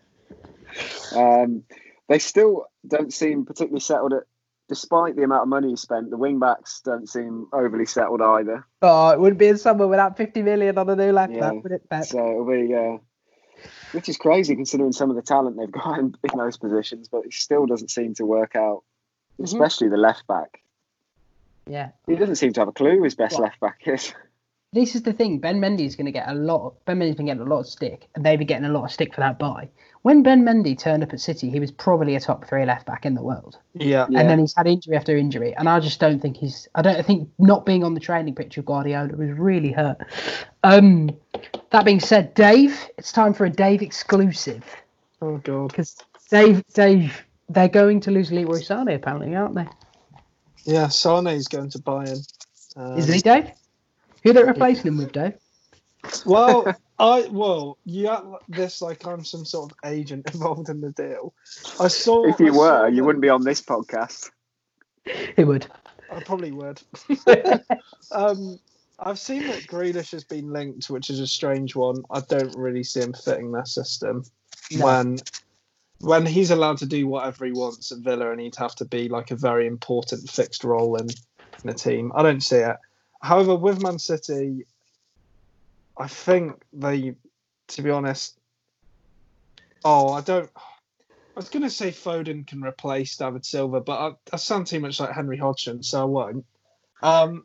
um, they still don't seem particularly settled at despite the amount of money you spent, the wing backs don't seem overly settled either. Oh, it wouldn't be in summer without 50 million on a new left Yeah. back, would it, Pep? So it'll be, uh, which is crazy considering some of the talent they've got in, in those positions, but it still doesn't seem to work out, Mhm. especially the left back. Yeah. He doesn't seem to have a clue who his best Well- left back is. This is the thing. Ben Mendy is going to get a lot. Of, ben Mendy's been getting a lot of stick, and they've been getting a lot of stick for that buy. When Ben Mendy turned up at City, he was probably a top three left back in the world, Yeah. Yeah. and then he's had injury after injury. And I just don't think he's. I don't I think not being on the training pitch of Guardiola was really hurt. Um, that being said, Dave, it's time for a Dave exclusive Oh god. because Dave, Dave, they're going to lose Leroy Sané apparently, aren't they? Yeah, Sané is going to Bayern. Um, Is he Dave? Who are they replacing him with, Dave? Well, I well, you act like this like I'm some sort of agent involved in the deal. I saw. If you I saw were, you wouldn't be on this podcast. He would. I probably would. um, I've seen that Grealish has been linked, which is a strange one. I don't really see him fitting their system. No. When when he's allowed to do whatever he wants at Villa, and he'd have to be like a very important fixed role in, in the team. I don't see it. However, with Man City, I think they, to be honest, oh, I don't. I was going to say Foden can replace David Silva, but I, I sound too much like Henry Hodgson, so I won't. Um,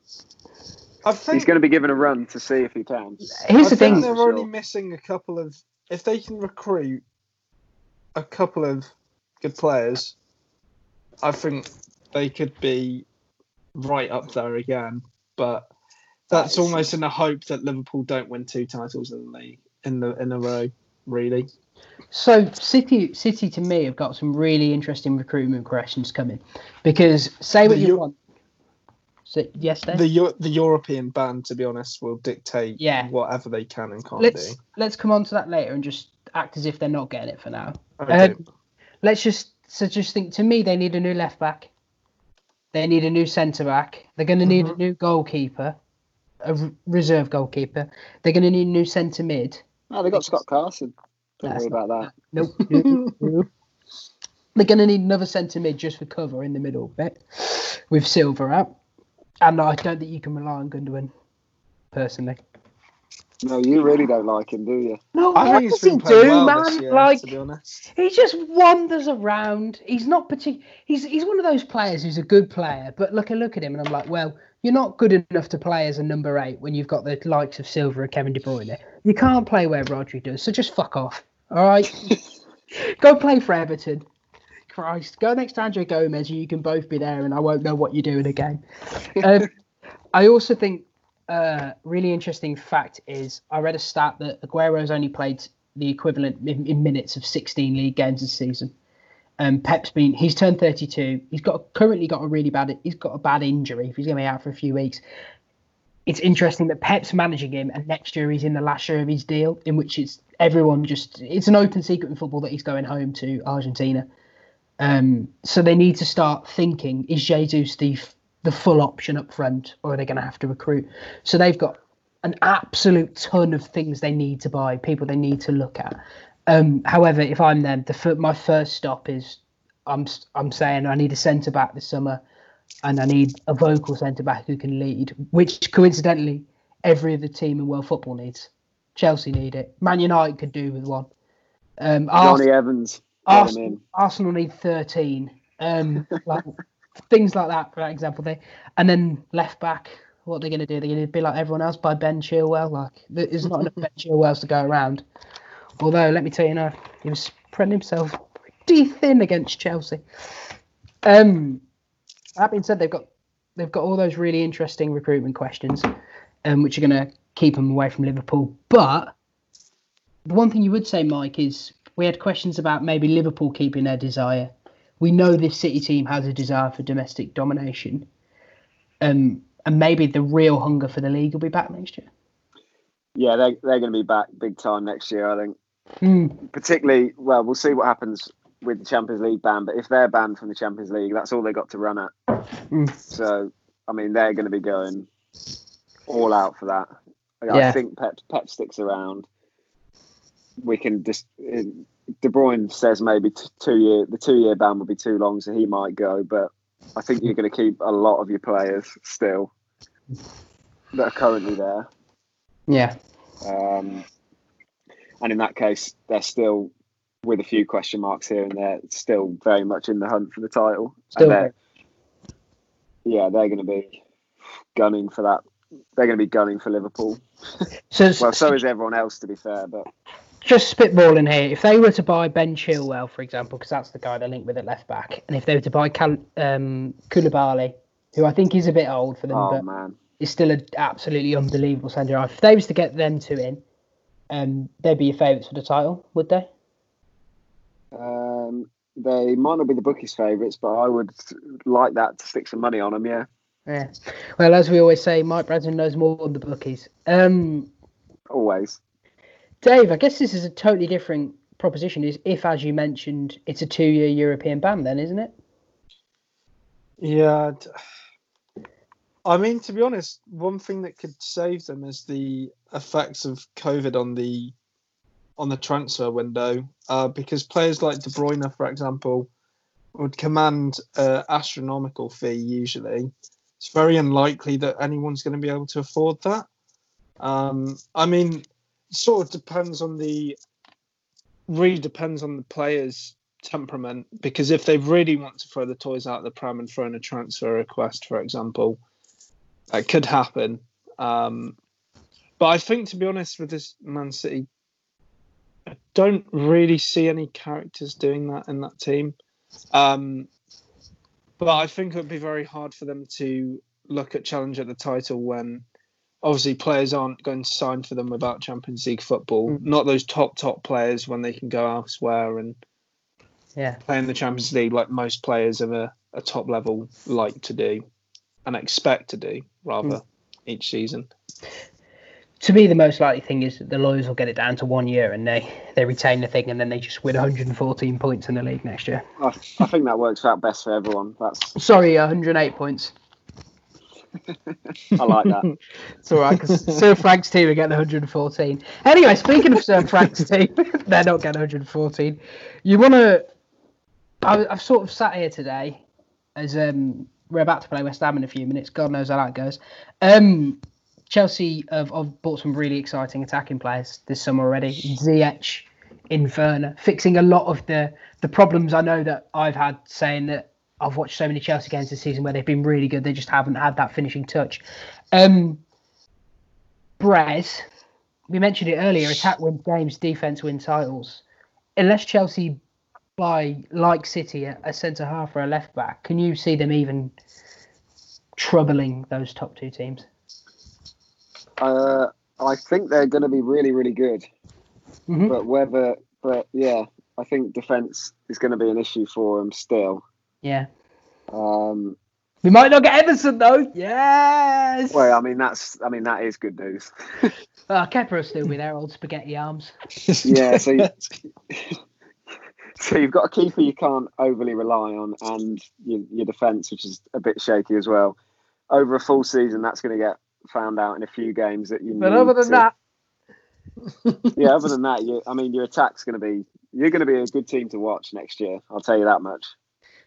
I think He's going to be given a run to see if he can. Here's I the think thing. they're only sure. missing a couple of. If they can recruit a couple of good players, I think they could be right up there again. But that's That almost in the hope that Liverpool don't win two titles in the league in the in a row. Really, So City, City to me have got some really interesting recruitment questions coming, because say what The you want. So, yes, Dave? the the European ban, to be honest, will dictate Yeah. whatever they can and can't let's do. let's come on to that later and just act as if they're not getting it for now. Okay. Um, let's just so just think. To me, they need a new left back. They need a new centre back. They're going to need a Mhm. new goalkeeper, a r- reserve goalkeeper. They're going to need a new centre mid. Oh, they got Scott Carson. Don't That's worry about that. Nope. nope, nope. They're going to need another centre mid just for cover in the middle bit with Silva out. And I don't think you can rely on Gundogan, personally. No, you really don't like him, do you? No, I what does he do, well man? year, like to be honest. he just wanders around. He's not particular. He's he's one of those players who's a good player, but look, I look at him and I'm like, well, you're not good enough to play as a number eight when you've got the likes of Silva and Kevin De Bruyne. You can't play where Rodri does, so just fuck off. All right, go play for Everton. Christ, go next to Andre Gomes, and you can both be there, and I won't know what you're doing again. Um, I also think really interesting fact is I read a stat that Aguero's only played the equivalent in, in minutes of 16 league games this season. Um, Pep's been he's turned 32. He's got currently got a really bad he's got a bad injury. He's going to be out for a few weeks. It's interesting that Pep's managing him, and next year he's in the last year of his deal, in which it's everyone just it's an open secret in football that he's going home to Argentina. Um, so they need to start thinking: Is Jesus the the full option up front, or are they going to have to recruit? So they've got an absolute ton of things they need to buy, people they need to look at. Um, however, if I'm them, the my first stop is I'm I'm saying I need a centre back this summer, and I need a vocal centre back who can lead, which coincidentally every other team in world football needs. Chelsea need it. Man United could do with one. Um, Ars- Evans. Him Arsenal. Arsenal need 13. Um, like, things like that, for that example. They and then left back. What they're going to do? They're going to be like everyone else by Ben Chilwell. Like there's not enough Ben Chilwells to go around. Although let me tell you now, he was spreading himself pretty thin against Chelsea. Um, that being said, they've got they've got all those really interesting recruitment questions, um, which are going to keep them away from Liverpool. But the one thing you would say, Mike, is we had questions about maybe Liverpool keeping their desire. We know this City team has a desire for domestic domination, um, and maybe the real hunger for the league will be back next year. Yeah, they're, they're going to be back big time next year. I think. Mm, Particularly, well, we'll see what happens with the Champions League ban. But if they're banned from the Champions League, that's all they got to run at. Mm. So, I mean, they're going to be going all out for that. I Yeah. think Pep Pep sticks around. We can just. De Bruyne says maybe t- two year the two year ban will be too long, so he might go. But I think you're going to keep a lot of your players still that are currently there. Yeah. Um, and in that case, they're still with a few question marks here and there, still very much in the hunt for the title. Still they're, yeah, they're going to be gunning for that. They're going to be gunning for Liverpool. So, Well, so is everyone else, to be fair. But just spitballing here. If they were to buy Ben Chilwell, for example, because that's the guy they're linked with at left back, and if they were to buy Cal- um, Koulibaly, who I think is a bit old for them, oh but man, is still an absolutely unbelievable centre half. If they was to get them two in, um, they'd be your favourites for the title, would they? um, they might not be the bookies' favourites, but I would like that to stick some money on them. Yeah, Yeah. Well, as we always say, Mike Bradson knows more than the bookies. Um, always. Dave, I guess this is a totally different proposition. Is if, as you mentioned, it's a two-year European ban, then isn't it? Yeah. I mean, to be honest, one thing that could save them is the effects of COVID on the on the transfer window, uh, because players like De Bruyne, for example, would command an astronomical fee. Usually, it's very unlikely that anyone's going to be able to afford that. Um, I mean, sort of depends on the really depends on the players temperament because if they really want to throw the toys out of the pram and throw in a transfer request, for example, that could happen. Um, but I think, to be honest, with this Man City, I don't really see any characters doing that in that team. Um, but I think it would be very hard for them to look at challenge at the title when obviously players aren't going to sign for them without Champions League football. Mm. Not those top top players when they can go elsewhere and Yeah. play in the Champions League like most players of a, a top level like to do and expect to do rather each season. To me, the most likely thing is that the lawyers will get it down to one year and they, they retain the thing and then they just win 114 points in the league next year. I, I think that works out best for everyone. That's Sorry, 108 points. I like that. It's all right because Sir Frank's team are getting 114. Anyway, speaking of Sir Frank's team, they're not getting 114. You want to? I've sort of sat here today as um, we're about to play West Ham in a few minutes. God knows how that goes. Um, Chelsea have, have bought some really exciting attacking players this summer already. Ziyech, Inferna, fixing a lot of the the problems I know that I've had saying that I've watched so many Chelsea games this season where they've been really good. They just haven't had that finishing touch. Um, Brez, we mentioned it earlier. Attack wins games, defense wins titles. Unless Chelsea buy like City a, a centre half or a left back, can you see them even troubling those top two teams? Uh, I think they're going to be really, really good. Mhm. But whether, but yeah, I think defense is going to be an issue for them still. Yeah, Um, we might not get Emerson though. Yes. well, I mean that's, I mean that is good news. Uh, Kepa will still be there, old spaghetti arms. Yeah, so you, so you've got a keeper you can't overly rely on, and your, your defense, which is a bit shaky as well. Over a full season, that's going to get found out in a few games that you. But need other than to- that, yeah, other than that, you, I mean, your attack's going to be. You're going to be a good team to watch next year. I'll tell you that much.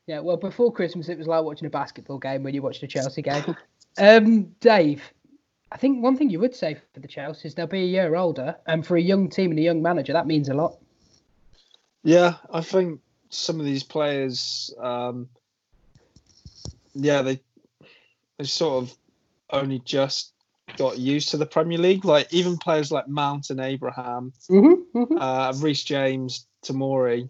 Yeah, well, before Christmas, it was like watching a basketball game when you watched a Chelsea game. um, Dave, I think one thing you would say for the Chelsea is they'll be a year older, and for a young team and a young manager, that means a lot. Yeah, I think some of these players, um, yeah, they they sort of only just got used to the Premier League. Like even players like Mount and Abraham, Mm-hmm, mm-hmm. uh, Reece James, Tamori,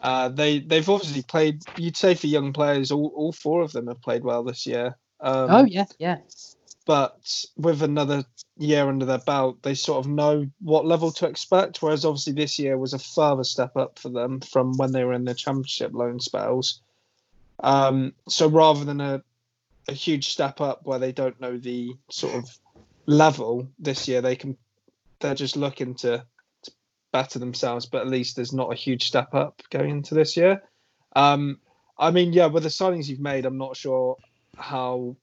uh, they they've obviously played. You'd say for young players, all, all four of them have played well this year. Um, oh yeah, yeah, but with another year under their belt, they sort of know what level to expect. Whereas obviously this year was a further step up for them from when they were in the championship loan spells. Um, so rather than a, a huge step up where they don't know the sort of level this year, they can they're just looking to better themselves. But at least there's not a huge step up going into this year. Um, I mean, yeah, with the signings you've made, I'm not sure how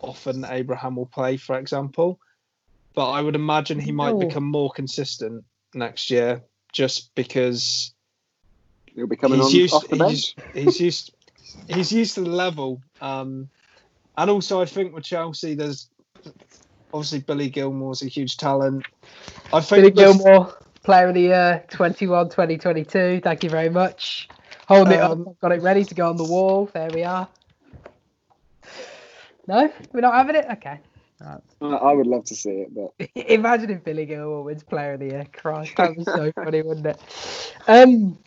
often Abraham will play, for example. But I would imagine he might No. become more consistent next year, just because he'll be coming he's on used. off the bench. He's, he's used. he's used to the level. Um, and also, I think with Chelsea, there's obviously Billy Gilmour's a huge talent. I think Billy Gilmour, Player of the Year 21 2022. Thank you very much. Holding it Um, up, got it ready to go on the wall. There we are. No, we're not having it. Okay. I I would love to see it, but Imagine if Billy Gilmour wins Player of the Year. Christ, that be so funny, wouldn't it? Um,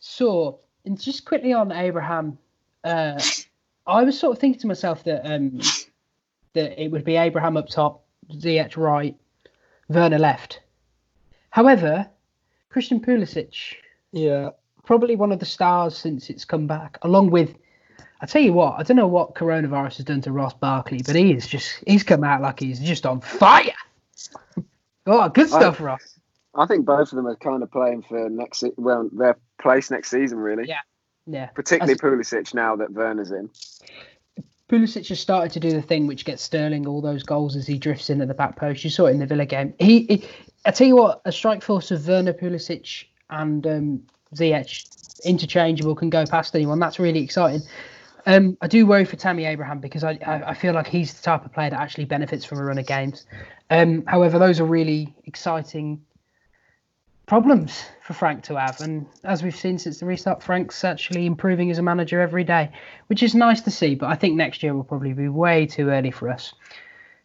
so, and just quickly on Abraham, uh, I was sort of thinking to myself that um, that it would be Abraham up top, Ziyech right, Werner left. However, Christian Pulisic, yeah, probably one of the stars since it's come back, along with. I tell you what, I don't know what coronavirus has done to Ross Barkley, but he is just—he's come out like he's just on fire. Oh, good stuff, Ross. I think both of them are kind of playing for next well their place next season really. Yeah. Yeah. Particularly Pulisic now that Werner's in. Pulisic has started to do the thing which gets Sterling all those goals as he drifts in at the back post. You saw it in the Villa game. He, he I tell you what, a strike force of Werner, Pulisic, and um, Ziyech, interchangeable, can go past anyone. That's really exciting. Um, I do worry for Tammy Abraham because I, I, I feel like he's the type of player that actually benefits from a run of games. Um, however, those are really exciting problems for Frank to have. And as we've seen since the restart, Frank's actually improving as a manager every day, which is nice to see. But I think next year will probably be way too early for us.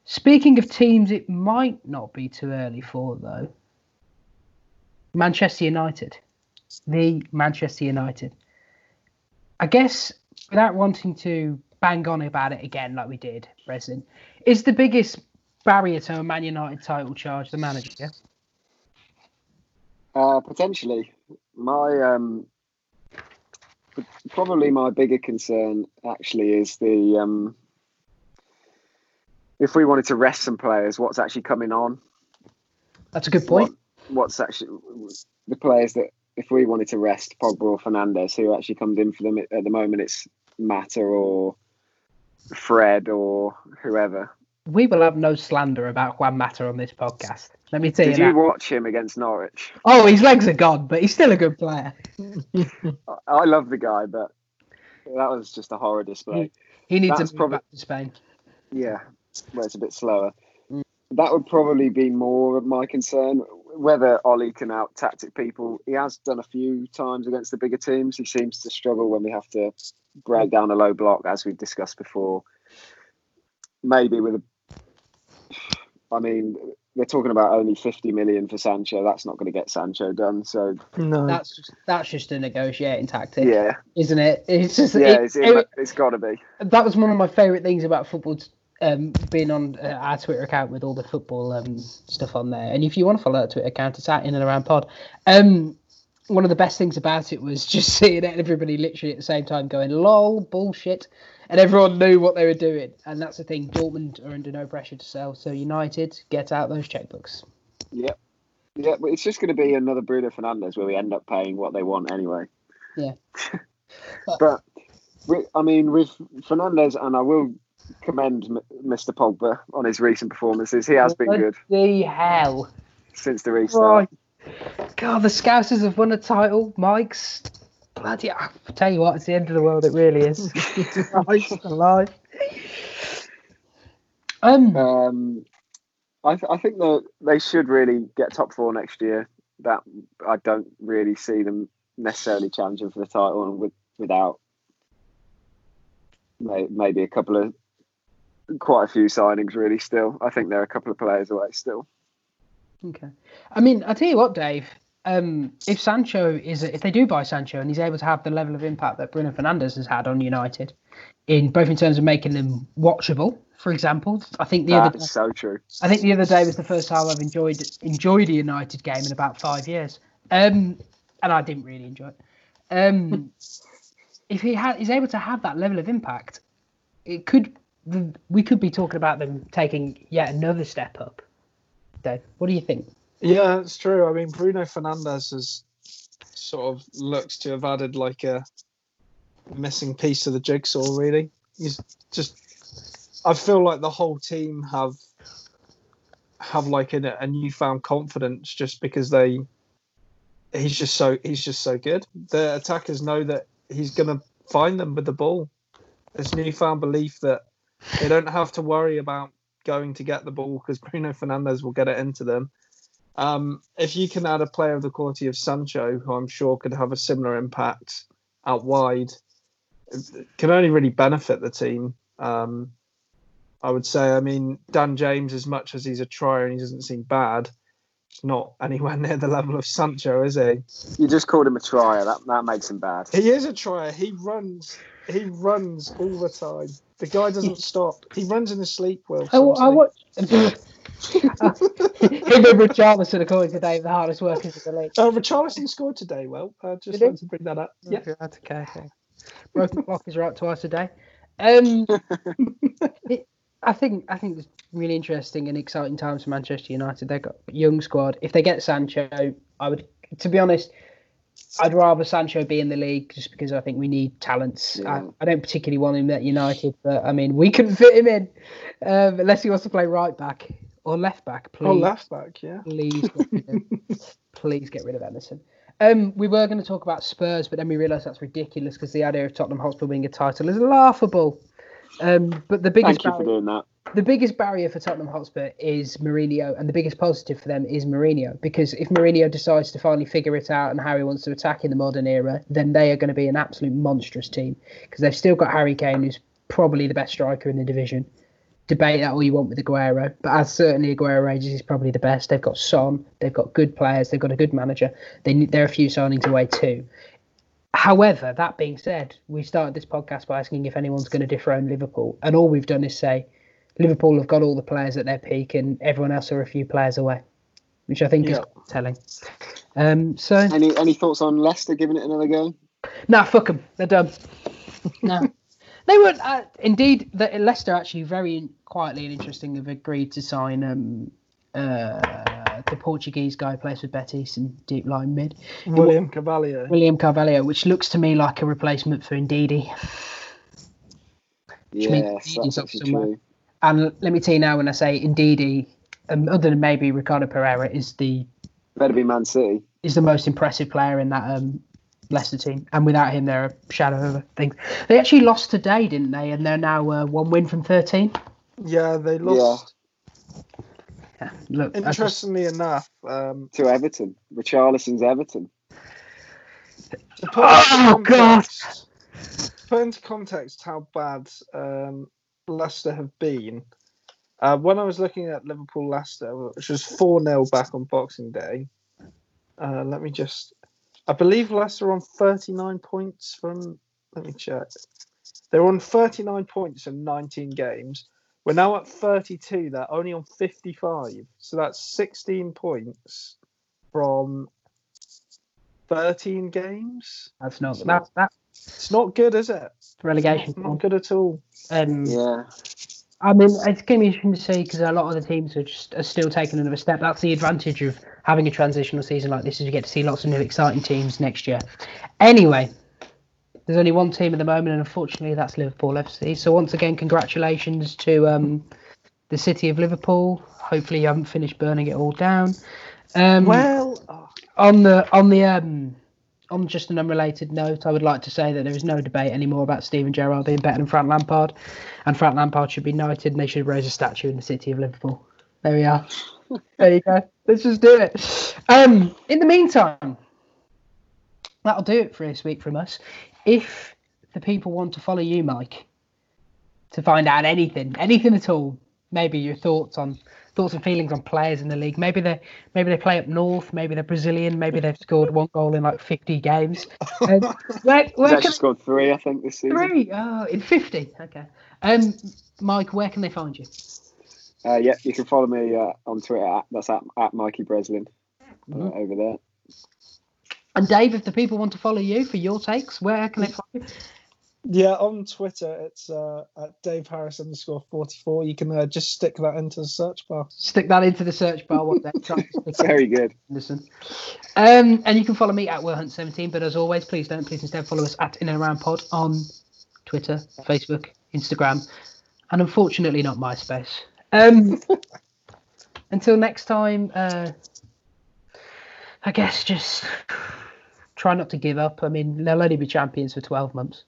Speaking of teams, it might not be too early for, though. Manchester United. The Manchester United. I guess without wanting to bang on about it again like we did, Resin, is the biggest barrier to a Man United title charge the manager? Uh, potentially, my um, probably my bigger concern actually is the um, if we wanted to rest some players, what's actually coming on? That's a good point. What, what's actually the players that if we wanted to rest Pogba or Fernandes, who actually comes in for them at the moment? It's Mata or Fred or whoever. We will have no slander about Juan Mata on this podcast. Let me tell Did you you watch him against Norwich? Oh, his legs are gone, but he's still a good player. I- love the guy, but that was just a horror display. He needs That's to probably- back to Spain. Yeah, where it's a bit slower. Mm. That would probably be more of my concern. Whether Ollie can out tactic people, he has done a few times against the bigger teams. He seems to struggle when we have to break down a low block, as we've discussed before. Maybe with a, I mean, they're talking about only 50 million for Sancho. That's not going to get Sancho done. So no, That's just, that's just a negotiating tactic, yeah, isn't it? It's just yeah, it- it's, it- it's got to be. that was one of my favourite things about football. Um, being on uh, our Twitter account with all the football um, stuff on there, and if you want to follow that Twitter account, it's at In and Around Pod. Um, one of the best things about it was just seeing everybody literally at the same time going "lol, bullshit," and everyone knew what they were doing. And that's the thing. Dortmund are under no pressure to sell, so United get out those checkbooks. Yep. Yeah, but it's just going to be another Bruno Fernandes where we end up paying what they want anyway. Yeah. but we, I mean, with Fernandes, and I will commend M- Mr. Pogba on his recent performances. He has been good The hell. since the restart. Right. God, the Scousers have won a title. Mike's bloody. I tell you what, it's the end of the world. It really is. Christ alive. Um, Um, I, th- I think that they should really get top four next year. That I don't really see them necessarily challenging for the title and with, without may, maybe a couple of quite a few signings. Really, still, I think they're a couple of players away still. okay. I mean, I tell you what, Dave. Um, if Sancho is, if they do buy Sancho and he's able to have the level of impact that Bruno Fernandes has had on United, in both in terms of making them watchable, for example, I think the other That's so true. I think the other day was the first time I've enjoyed enjoyed a United game in about five years. Um, and I didn't really enjoy it. Um, if he had is able to have that level of impact, it could we could be talking about them taking yet another step up. Dave, what do you think? Yeah, it's true. I mean, Bruno Fernandes has sort of looks to have added like a missing piece to the jigsaw. Really, he's just. I feel like the whole team have have like a, a newfound confidence just because they. He's just so he's just so good. The attackers know that he's gonna find them with the ball. This newfound belief that they don't have to worry about going to get the ball because Bruno Fernandes will get it into them. Um, if you can add a player of the quality of Sancho, who I'm sure could have a similar impact out wide, it can only really benefit the team. Um, I would say, I mean, Dan James, as much as he's a trier and he doesn't seem bad, he's not anywhere near the level of Sancho, is he? You just called him a trier. That that makes him bad. He is a trier. He runs. He runs all the time. The guy doesn't stop. He runs in his sleep. Will I, I watched. Him and Richarlison, according to Dave, the hardest workers in the league. Uh, Richarlison scored today. Well, I just Did wanted to bring that up. Yeah. that's okay. okay. Broken clock is right twice a day. Um, it, I think I think it's really interesting and exciting times for Manchester United. They've got a young squad. If they get Sancho, I would, to be honest, I'd rather Sancho be in the league just because I think we need talents. I, Yeah. I don't particularly want him at United, but I mean we can fit him in um, unless he wants to play right back or left back. Please, Oh, left back. Yeah. please, get rid of, please get rid of Emerson. Um, we were going to talk about Spurs, but then we realised that's ridiculous because the idea of Tottenham Hotspur winning a title is laughable. Um, but the biggest Thank you for barrier, doing that. the biggest barrier for Tottenham Hotspur is Mourinho, and the biggest positive for them is Mourinho. Because if Mourinho decides to finally figure it out and how he wants to attack in the modern era, then they are going to be an absolute monstrous team. Because they've still got Harry Kane, who's probably the best striker in the division. Debate that all you want with Aguero, but as certainly Aguero ages, he's probably the best. They've got Son, they've got good players, they've got a good manager. They need, they're a few signings away too. However, that being said, we started this podcast by asking if anyone's going to dethrone Liverpool, and all we've done is say Liverpool have got all the players at their peak, and everyone else are a few players away, which I think is telling. Um, so Any any thoughts on Leicester giving it another go? Nah, fuck them. They're done. no. They were, uh, indeed, the, Leicester actually very quietly and interesting have agreed to sign um, uh, the Portuguese guy who plays with Betis and deep line mid, William Cavalier. William Carvalho, which looks to me like a replacement for Ndidi. Which means Yes, that's somewhere. true. And let me tell you now, when I say Ndidi, um, other than maybe Ricardo Pereira, is the Better be Man City. is the most impressive player in that um, Leicester team, and without him, they're a shadow of a thing. They actually lost today, didn't they? And they're now uh, one win from thirteen. Yeah, they lost. Yeah, look, I just- Interestingly enough, um, To Everton. Richarlison's Everton. to put into Oh, God. context- to Put into context how bad um, Leicester have been. Uh, when I was looking at Liverpool Leicester, which was 4 0 back on Boxing Day, uh, let me just. I believe Leicester are on 39 points from. Let me check. They're on 39 points in 19 games. We're now at 32. They're only on 55. So that's 16 points from 13 games. that's not that that's It's not good, is it? relegation. Not good at all. Um, Yeah. I mean, it's going to be interesting to see because a lot of the teams are just are still taking another step. That's the advantage of having a transitional season like this, is you get to see lots of new exciting teams next year. Anyway, there's only one team at the moment, and unfortunately, that's Liverpool FC. So once again, congratulations to um, the city of Liverpool. Hopefully, you haven't finished burning it all down. Um, Well, on the on the um on just an unrelated note, I would like to say that there is no debate anymore about Steven Gerrard being better than Frank Lampard, and Frank Lampard should be knighted, and they should raise a statue in the city of Liverpool. There we are. there you go. Let's just do it. Um, in the meantime, that'll do it for this week from us. If the people want to follow you, Mike, to find out anything, anything at all, maybe your thoughts on thoughts and feelings on players in the league. Maybe they maybe they play up north. Maybe they're Brazilian. Maybe they've scored one goal in like 50 games. Um, where He's where can scored three, I think, this season. three? Oh, in 50. Okay. Um, Mike, where can they find you? Uh, yeah, you can follow me uh, on Twitter. At, that's at, at Mikey Breslin uh, Mhm. over there. And Dave, if the people want to follow you for your takes, where can they find you? yeah, on Twitter, it's uh, at Dave Harris underscore 44. You can uh, just stick that into the search bar. Stick that into the search bar. What they're trying to stick in. Very good. Listen. Um, and you can follow me at WillHunt17. But as always, please don't. Please instead follow us at In and Around Pod on Twitter, Facebook, Instagram, and unfortunately not MySpace. Um, until next time, uh, I guess just try not to give up. I mean, they'll only be champions for 12 months.